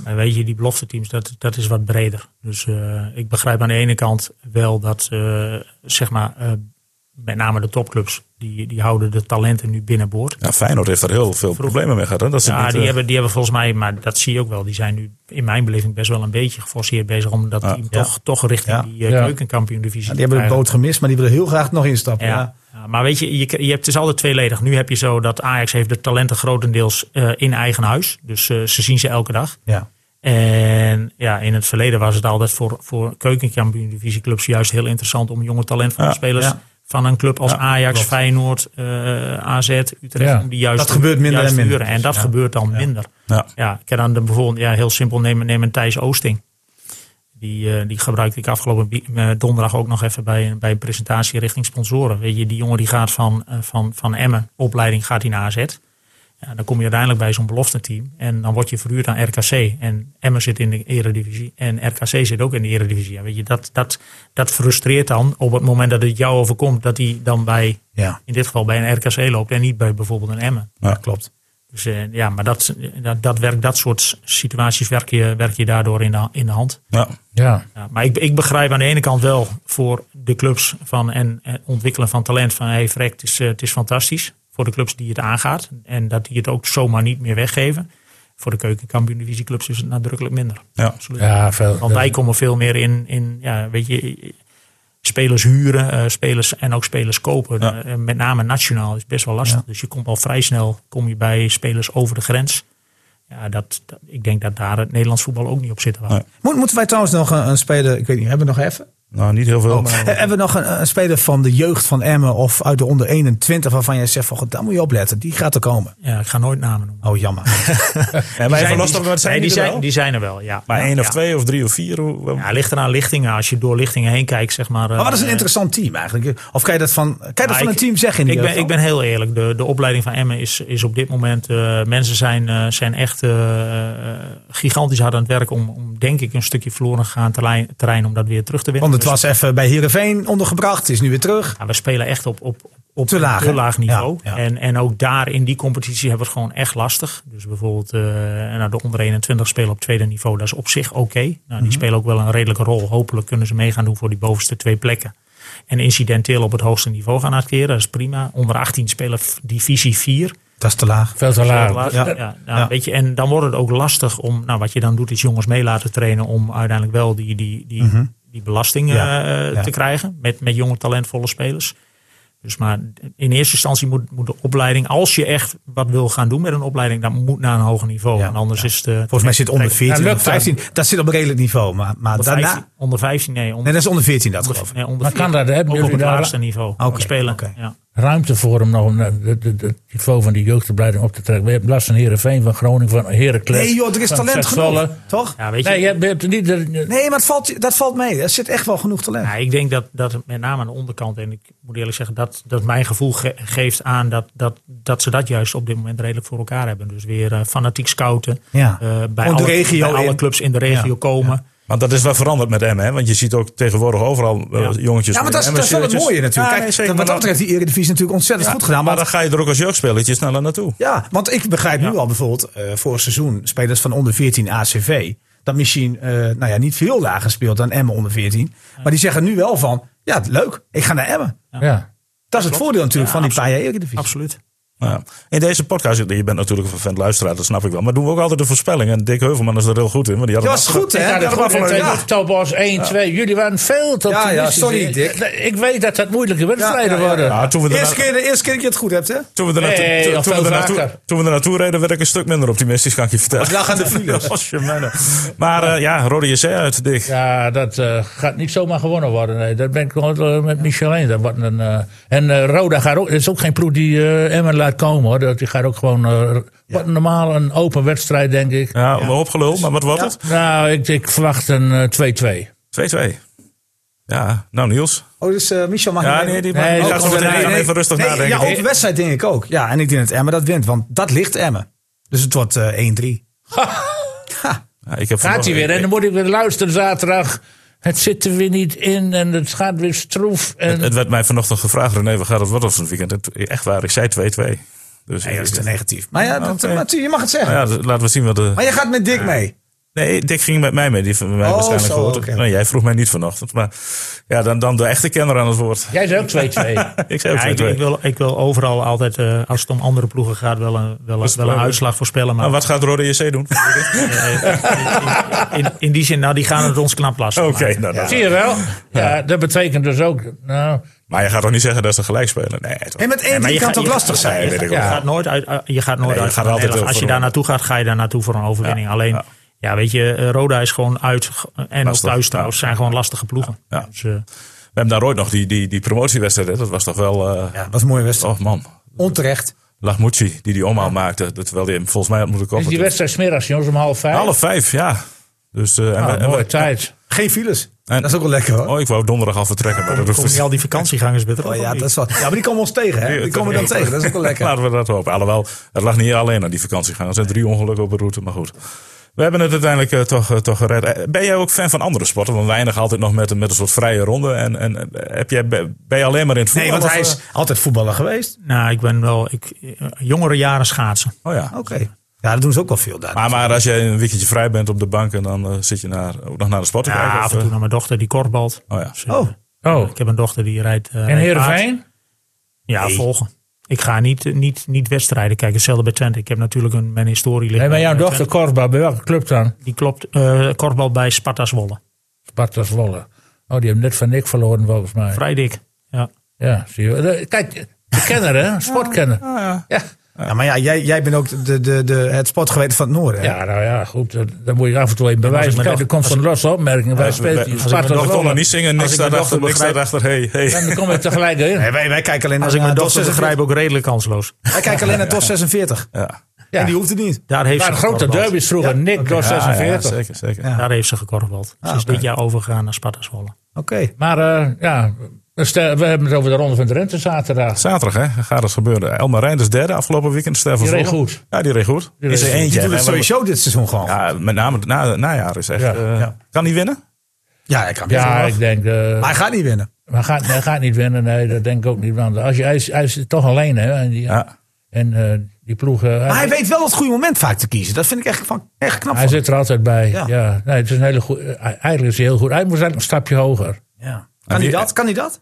Maar weet je, die belofte teams, dat, dat is wat breder. Dus eh, ik begrijp aan de ene kant wel dat, eh, zeg maar, eh, met name de topclubs, die, die houden de talenten nu binnenboord. Ja, Feyenoord heeft daar heel veel problemen mee gehad. Hè? Dat Ja, niet, die, eh, hebben, die hebben volgens mij, maar dat zie je ook wel, die zijn nu in mijn beleving best wel een beetje geforceerd bezig om dat Ja. team toch, toch richting Ja. die uh, Ja. keukenkampioen-divisie Die hebben de boot gemist, maar die willen heel graag nog instappen. ja. Maar weet je, je, je hebt, het is altijd tweeledig. Nu heb je zo dat Ajax heeft de talenten grotendeels eh, in eigen huis. Dus eh, ze zien ze elke dag. Ja. En ja, in het verleden was het altijd voor, voor keukenkampioen-divisieclubs juist heel interessant om jonge talentvolle Ja, spelers ja. Van een club als Ja, Ajax, klopt. Feyenoord, eh, AZ, Utrecht, Ja. om die juist Dat gebeurt minder en minder. En dat Ja. gebeurt dan minder. ja. Ja, ik heb dan de, bijvoorbeeld, ja, heel simpel, neem, neem een Thijs Oosting. Die, eh, die gebruikte ik afgelopen eh, donderdag ook nog even bij, bij een presentatie richting sponsoren. Weet je, die jongen die gaat van, van, van Emmen, opleiding gaat hij naar AZ. Ja, dan kom je uiteindelijk bij zo'n belofte team. En dan word je verhuurd aan RKC. En Emmen zit in de eredivisie. En RKC zit ook in de eredivisie. Ja, weet je, dat, dat, dat frustreert dan op het moment dat het jou overkomt. Dat hij dan bij, Ja. in dit geval bij een RKC loopt. En niet bij bijvoorbeeld een Emmen. Ja. klopt. Dus eh, ja, maar dat, dat, dat, werk, dat soort situaties werk je, werk je daardoor in de, in de hand. Ja. Ja, Ja, maar ik, ik begrijp aan de ene kant wel voor de clubs van en, en ontwikkelen van talent van hey Frek, het is, eh, het is fantastisch. Voor de clubs die het aangaat. En dat die het ook zomaar niet meer weggeven. Voor de keukenkampioen divisieclubs is het nadrukkelijk minder. Ja. Absoluut. ja veel. Want wij komen veel meer in, in ja, weet je, spelers huren, eh, spelers en ook spelers kopen. Ja. Eh, met name nationaal is best wel lastig. Dus je komt al vrij snel kom je bij spelers over de grens. Ja, dat, dat- ik denk dat daar het Nederlands voetbal ook niet op zit. Nee. Moet, moeten wij trouwens nog een, een speler, ik weet niet, hebben we nog even? Nou, niet heel veel. Oh, maar, hebben we nog een, een speler van de jeugd van Emmen of uit de onder 21 waarvan jij zegt van, god, daar moet je opletten, die gaat er komen. Ja, ik ga nooit namen noemen. Oh, jammer. [laughs] ja, maar even los van wat zijn nee, die, die, zijn, wel? die zijn er wel, ja. Maar Ja, één of ja. twee of drie of vier? Hoe, Ja, ligt eraan lichtingen. Als je door lichtingen heen kijkt, zeg maar. Maar wat is een eh, interessant team eigenlijk? Of kan je dat van, kan je dat Nou, van een team zeggen in ik ben, ik ben heel eerlijk. De, de opleiding van Emmen is, is op dit moment. eh, mensen zijn, eh, zijn echt gigantisch hard aan het werk om, om, denk ik, een stukje verloren gegaan terrein, terrein om dat weer terug te winnen. Was even bij Heerenveen ondergebracht, is nu weer terug. ja, we spelen echt op, op, op Te laag, een hè? te laag niveau. Ja, ja. En, en ook daar in die competitie hebben we het gewoon echt lastig. Dus bijvoorbeeld eh nou, de onder 21 spelen op tweede niveau. Dat is op zich oké. Nou, Mhm. die spelen ook wel een redelijke rol. Hopelijk kunnen ze mee gaan doen voor die bovenste twee plekken. En incidenteel op het hoogste niveau gaan acteren. Dat is prima. Onder 18 spelen divisie 4. Dat is te laag. veel te laag. Ja, Ja. ja, nou, Ja. Weet je, en dan wordt het ook lastig om, nou, wat je dan doet, is jongens mee laten trainen om uiteindelijk wel die, die, die, die belasting Ja, eh, ja. te krijgen met, met jonge talentvolle spelers. Dus maar in eerste instantie moet, moet de opleiding, als je echt wat wil gaan doen met een opleiding, dan moet naar een hoger niveau. Ja, en anders is het. eh, Volgens mij zit onder 14, Ja, onder lukt dat? 15. Dat zit op een redelijk niveau. Maar, maar onder daarna. 15, onder 15, nee. Onder, Nee, dat is onder 14 dat onder, geloof ik. nee, onder Maar kan 14, dat, hè? ook op Jullie het laagste niveau Oké, spelen. Ja. Ruimte voor hem nog om het niveau van die jeugdopleiding op te trekken. We hebben last van Heerenveen, van Groningen, van Heracles. Nee joh, er is van talent genoeg. Toch? Ja, weet je, Nee, je hebt, je hebt niet... Nee, maar het valt, dat valt mee. Er zit echt wel genoeg talent. Ja, ik denk dat, dat met name aan de onderkant, en ik moet eerlijk zeggen, dat, dat mijn gevoel ge- geeft aan dat, dat, dat ze dat juist op dit moment redelijk voor elkaar hebben. Dus weer eh, fanatiek scouten, Ja. eh, bij, alle, regio bij alle in. clubs in de regio Ja. komen. Want dat is wel veranderd met Emmen. Hè? Want je ziet ook tegenwoordig overal eh, Ja. jongetjes. Ja, maar dat is, met dat is wel het mooie natuurlijk. Ja, Kijk, nee, zeker, wat dat betreft, die Eredivisie natuurlijk ontzettend goed gedaan. Maar Want, dan ga je er ook als jeugdspelertje sneller naartoe. ja, want ik begrijp nu al bijvoorbeeld, eh vorig seizoen, spelers van onder 14 ACV, dat misschien eh, nou ja, niet veel lager speelt dan Emmen onder 14. Maar die zeggen nu wel van, ja, leuk, ik ga naar Emmen. ja. Dat is het voordeel natuurlijk Ja, van die paar jaar Eredivisie. Absoluut. Ja. In deze podcast, je bent natuurlijk een fan luisteraar, dat snap ik wel. Maar doen we ook altijd de voorspelling. En Dick Heuvelman is er heel goed in. Want die had Ja, hem was goed hè? Ja, dat dat goed. ja. Ja. Top was 1, 2. Jullie waren veel te Ja, ja, optimistisch. sorry, Dick. Ik weet dat dat moeilijke wedstrijden Ja, ja, ja. worden. Ja, toen we er Eerste keer, de eerste keer dat je het goed hebt hè? toen we er naartoe- Nee, toen- we er naartoe- toen we er naartoe reden, werd ik een stuk minder optimistisch, kan ik je vertellen. Dan gaan de files. [laughs] Als je mij nou- Maar eh, ja, Rode JC uit, Dick. Ja, dat eh, gaat niet zomaar gewonnen worden. Nee, daar ben ik wel eh, met Michel eens. Dat wordt een, eh, en eh, Roda gaat ook, het is ook geen ploeg die eh Emmen laat komen hoor. Dat, die gaat ook gewoon, wordt normaal een open wedstrijd denk ik. Ja, ja. opgelul, maar wat wordt het? Nou, ik, ik verwacht een eh, 2-2. 2-2. Ja, nou Niels. Oh, dus eh, Michel mag Ja, niet nee, die Nee, mag gaat gaat zo meteen even rustig Nee, nadenken. Ja, open wedstrijd denk ik ook. Ja, en ik denk dat Emmen dat wint, want dat ligt Emmen. Dus het wordt eh 1-3. [laughs] Ja, ik heb Gaat hij weer en dan moet ik weer luisteren zaterdag. Het zit er weer niet in en het gaat weer stroef. En, Het werd mij vanochtend gevraagd, René, wat gaat het worden van het weekend? Het- Echt waar, ik zei 2-2. Dus Nee, dat is te negatief. Maar ja, dat, Oké. maar je mag het zeggen. Nou ja, laten we zien wat de... Maar je gaat met Dick mee. Nee, Dick ging met mij mee. Die heeft mij Oh, waarschijnlijk zo, gehoord. Nee, jij vroeg mij niet vanochtend. Maar ja, dan, dan de echte kenner aan het woord. Jij zei ook 2-2. [laughs] Ik zei ook Ja, ik, 2-2. ik, wil, ik wil overal altijd, eh, als het om andere ploegen gaat, wel een, wel een, wel een uitslag voorspellen. Maar Nou, wat gaat Rode JC doen? [laughs] in, in die zin, nou, die gaan het ons knap lastig Oké, maken. nou, nou. Zie je wel? Ja, dat betekent dus ook. Nou, Maar je gaat toch niet zeggen dat ze gelijk spelen? Nee, toch? En met 1-3 maar je kan het ook je lastig zijn. Nee, weet ik Je ook. gaat nooit uit, uh, je gaat nooit Nee, je uit gaat van altijd. Als je daar naartoe gaat, ga je daar naartoe voor een overwinning. Ja, Alleen, ja. weet je, eh, Roda is gewoon uit en ook Lastig, thuis trouwens. zijn gewoon lastige ploegen. Ja. Dus, eh, We hebben daar ooit nog die, die, die promotiewedstrijd. hè. Dat was toch wel... eh Ja, dat was een mooie wedstrijd. Oh man. Onterecht. Lachmucci, die die omhaal maakte. dat- Terwijl hij hem volgens mij had moeten is koppen. die wedstrijd smiddags, jongens, om half vijf? Half vijf, ja. Dus, eh, en Ah, en mooie tijd. Geen files. En- dat is ook wel lekker hoor. Oh, ik wou donderdag al vertrekken. Maar dat hoeft komen niet al die vakantiegangers met Oh, ja, dat is wel, ja, maar die komen ons tegen. Hè? Die komen dan [laughs] tegen. Dat is ook wel lekker. Laten we dat hopen. Alhoewel, het lag niet alleen aan die vakantiegang. Er zijn drie ongelukken op de route, maar goed. We hebben het uiteindelijk eh, toch, eh, toch gered. Eh, Ben jij ook fan van andere sporten? Want we eindigen altijd nog met, een- met een soort vrije ronde. En, en heb jij, ben je alleen maar in het voetbal? Nee, want hij is altijd voetballer geweest. nou, ik ben wel, ik, jongere jaren schaatsen. Oh ja. Oké. Ja, dat doen ze ook wel veel daar. Maar, maar als je een weekendje vrij bent op de bank en dan zit je naar, ook nog naar de sport te Ja, kijken? af of, en toe naar mijn dochter, die korfbalt. Oh ja. Dus, Oh. Oh, Ik heb een dochter die rijdt. eh, en. Heerenveen? Ja, Nee. volgen. Ik ga niet, niet, niet wedstrijden kijken. Hetzelfde bij Twente. Ik heb natuurlijk een, mijn historie liggen. Nee, maar jouw dochter. Korfbal, bij welke club dan? Die klopt. eh korfbal bij Sparta Zwolle. Sparta Zwolle. Oh, die hebben net van Nick verloren volgens mij. Vrij dik. Ja. Ja, zie je. Eh, Kijk, de kenner hè, sportkenner. Ja. Ja, maar ja, jij, jij bent ook de, de, de, het sportgeweten van het noorden. hè? Ja, nou ja, goed. eh, Dan moet je af en toe even bewijzen. Kijk, er komt van losse opmerkingen. Wij spelen ik die Sparta nog niet zingen, niks ik daarachter, niks daarachter. Hey, hey. Dan kom je tegelijk in. Nee, wij, wij kijken alleen Als ik naar mijn DOS dochter 46. begrijp, ook redelijk kansloos. Wij kijken alleen naar DOS 46. [laughs] Ja. Ja. En die hoeft het niet. Daar heeft Maar een grote derby's vroeger. Nick Ja, ja, 46. zeker, zeker. Ja. Daar heeft ze gekorfbald. Ze is dit jaar overgegaan naar Sparta Zwolle. Oké. Maar eh, ja, we stel- we hebben het over de Ronde van Drenthe zaterdag. Zaterdag hè, gaat het gebeuren. Elmar Reinders derde afgelopen weekend. Sterven Die reed goed. Ja, die reed goed. Die is er eentje. Die doet hè, het maar- sowieso dit seizoen gewoon. Ja, Ja, met name het na, najaar is echt. Ja, eh, ja. Kan hij winnen? hij kan Ja, ik denk... eh, Maar hij gaat niet winnen. hij, gaat, hij gaat niet winnen. Nee, dat denk ik ook niet. Want als je, hij, is, hij is toch alleen. Hè, en die, Ja. en, eh, die ploegen... Maar hij weet wel het goede moment vaak te kiezen. Dat vind ik echt, van, echt knap. Hij van zit er altijd bij. Ja. Ja. Nee, het is een hele goed, eigenlijk is hij heel goed. Hij moet eigenlijk een stapje hoger. Ja. Kan hij dat? Kan hij dat?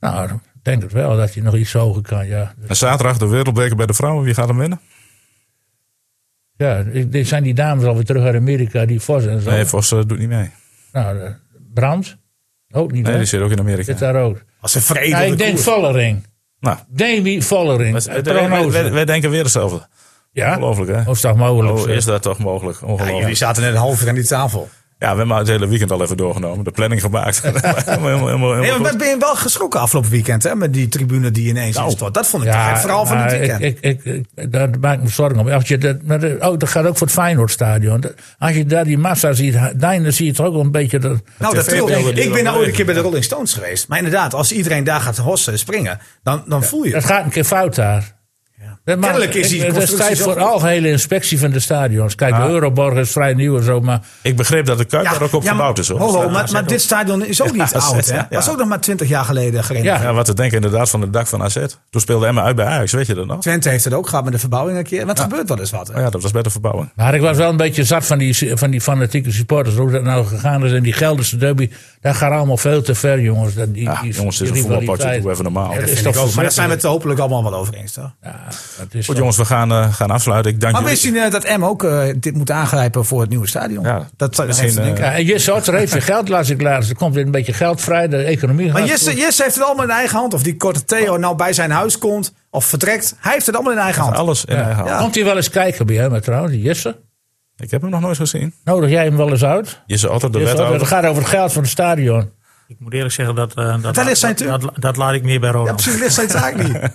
Nou, ik denk het wel dat hij nog iets hoger kan. Ja, En zaterdag de wereldbeker bij de vrouwen. Wie gaat hem winnen? ja dit zijn die dames alweer terug uit Amerika, die Vos en zo. Nee, Vos eh, doet niet mee. Nou, eh, Brandt? Ook niet. Nee, die zit ook in Amerika. Zit daar ook. Als een Ja, veredelde ik denk koers. Vollering. Nou, Davy Vollering. wij, wij- prognose. wij- wij denken weer hetzelfde. ja? Ongelooflijk hè? Of is dat mogelijk? Oh, is dat toch mogelijk? Ja, Ongelooflijk. jullie zaten net een half uur aan die tafel. Ja, we hebben het hele weekend al even doorgenomen. De planning gemaakt. [laughs] [laughs] helemaal, helemaal, helemaal, Nee, maar ben je wel geschrokken afgelopen weekend hè, met die tribune die ineens Nou, instort? Dat vond ik toch het verhaal van het weekend. Ik, ik, ik, ik- daar maak ik me zorgen om. Als je dat, oh, dat gaat ook voor het Feyenoordstadion. Als je daar die massa ziet, dan zie je toch ook wel een beetje... Dat, Nou, dat Ik er ben nou ooit een keer bij de Rolling Stones geweest. Maar inderdaad, als iedereen daar gaat hossen en springen, dan, dan voel je dat het. gaat een keer fout daar. Dat Kennelijk is die Het is tijd voor goed. algehele inspectie van de stadions. Kijk, de. Euroborg is vrij nieuw en zo, maar... Ik begreep dat de Kuip daar ook op ja, gebouwd is. Hoor. Ja, maar, maar dit stadion is ook niet Ja, oud. Hè? ja. Dat is ook nog maar twintig jaar geleden gerenoveerd. Ja. Ja, wat te denken inderdaad van het dak van AZ. Toen speelde Emma uit bij Ajax, weet je dat nog? Twente heeft het ook gehad met de verbouwing een keer. Het gebeurt wel eens wat. Oh ja, dat was bij de verbouwing. Maar ik was wel een beetje zat van die, van die fanatieke supporters. Hoe dat nou gegaan is. En die Gelderse derby, dat gaat allemaal veel te ver, jongens. Dat, die, Ja, die, jongens, het is een rivaliteit. Doe even normaal. Dat Dat is toch. Maar daar zijn we het hopelijk allemaal wel over eens. Toch? Ja, dat Goed jongens, we gaan, eh, gaan afsluiten. Ik dank Maar jullie. wist u eh, dat M ook eh, dit moet aangrijpen voor het nieuwe stadion? Ja, dat zou misschien, misschien, denken. Ja, en Jesse Otter heeft weer geld, las ik. Er komt weer een beetje geld vrij. De economie Maar Jesse. Jesse heeft het allemaal in eigen hand. Of die korte Theo nou bij zijn huis komt of vertrekt. Hij heeft het allemaal in eigen hand. Alles in eigen hand. Ja. Komt hij wel eens kijken bij hem trouwens, die Jesse? Ik heb hem nog nooit gezien. Nodig jij hem wel eens uit? Jesse Otter, de Jesse Otter, wethouder. het gaat over het geld van het stadion. Ik moet eerlijk zeggen dat, eh, dat, dat, tuin. dat, dat laat ik meer bij Ja, Ronald. precies, ligt zijn taak niet. [laughs]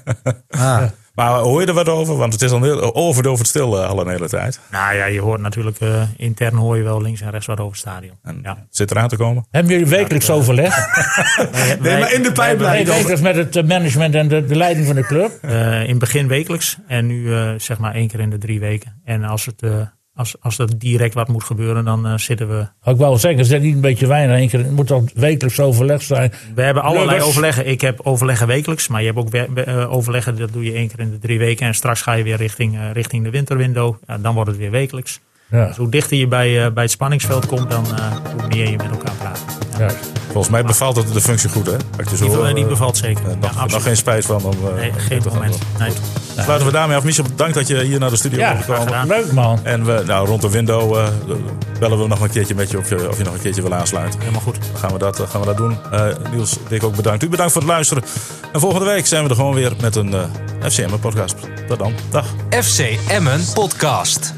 Ah. Maar hoor je er wat over? Want het is al heel overdovend stil eh, al een hele tijd. Nou ja, je hoort natuurlijk eh, intern hoor je wel links en rechts wat over het stadion. En Ja. het zit eraan te komen. Hebben jullie wekelijks overleg? [laughs] Wij- Nee, maar in de pijplijn. Wekelijks met het eh, management en de, de leiding van de club? Eh, in het begin wekelijks en nu eh, zeg maar één keer in de drie weken. En als, het, eh, als, als er direct wat moet gebeuren, dan eh, zitten we. Ik wou wel zeggen, is dat niet een beetje weinig? Eén keer, het moet toch wekelijks overleg zijn? We hebben allerlei overleggen. Ik heb overleggen wekelijks, maar je hebt ook we- we- eh, overleggen, dat doe je één keer in de drie weken. En straks ga je weer richting, eh, richting de winterwindow. Ja, dan wordt het weer wekelijks. Ja, Dus hoe dichter je bij, eh, bij het spanningsveld komt, dan eh, hoe meer je met elkaar praat. ja. Volgens mij bevalt het de functie goed, hè? Zo, Die, eh, die bevalt zeker. Ja, nog, nog geen spijt van. Om, eh, Nee, geen moment. Nee. Sluiten we daarmee af. Michel, bedankt dat je hier naar de studio ja bent gekomen. leuk man. En we, nou, rond de window eh, bellen we nog een keertje met je of, je of je nog een keertje wil aansluiten. Helemaal goed. Dan gaan we dat, gaan we dat doen. Eh, Niels, Dick ook bedankt. U bedankt voor het luisteren. En volgende week zijn we er gewoon weer met een FCM podcast. Tot dan. Dag. FC Emmen Podcast.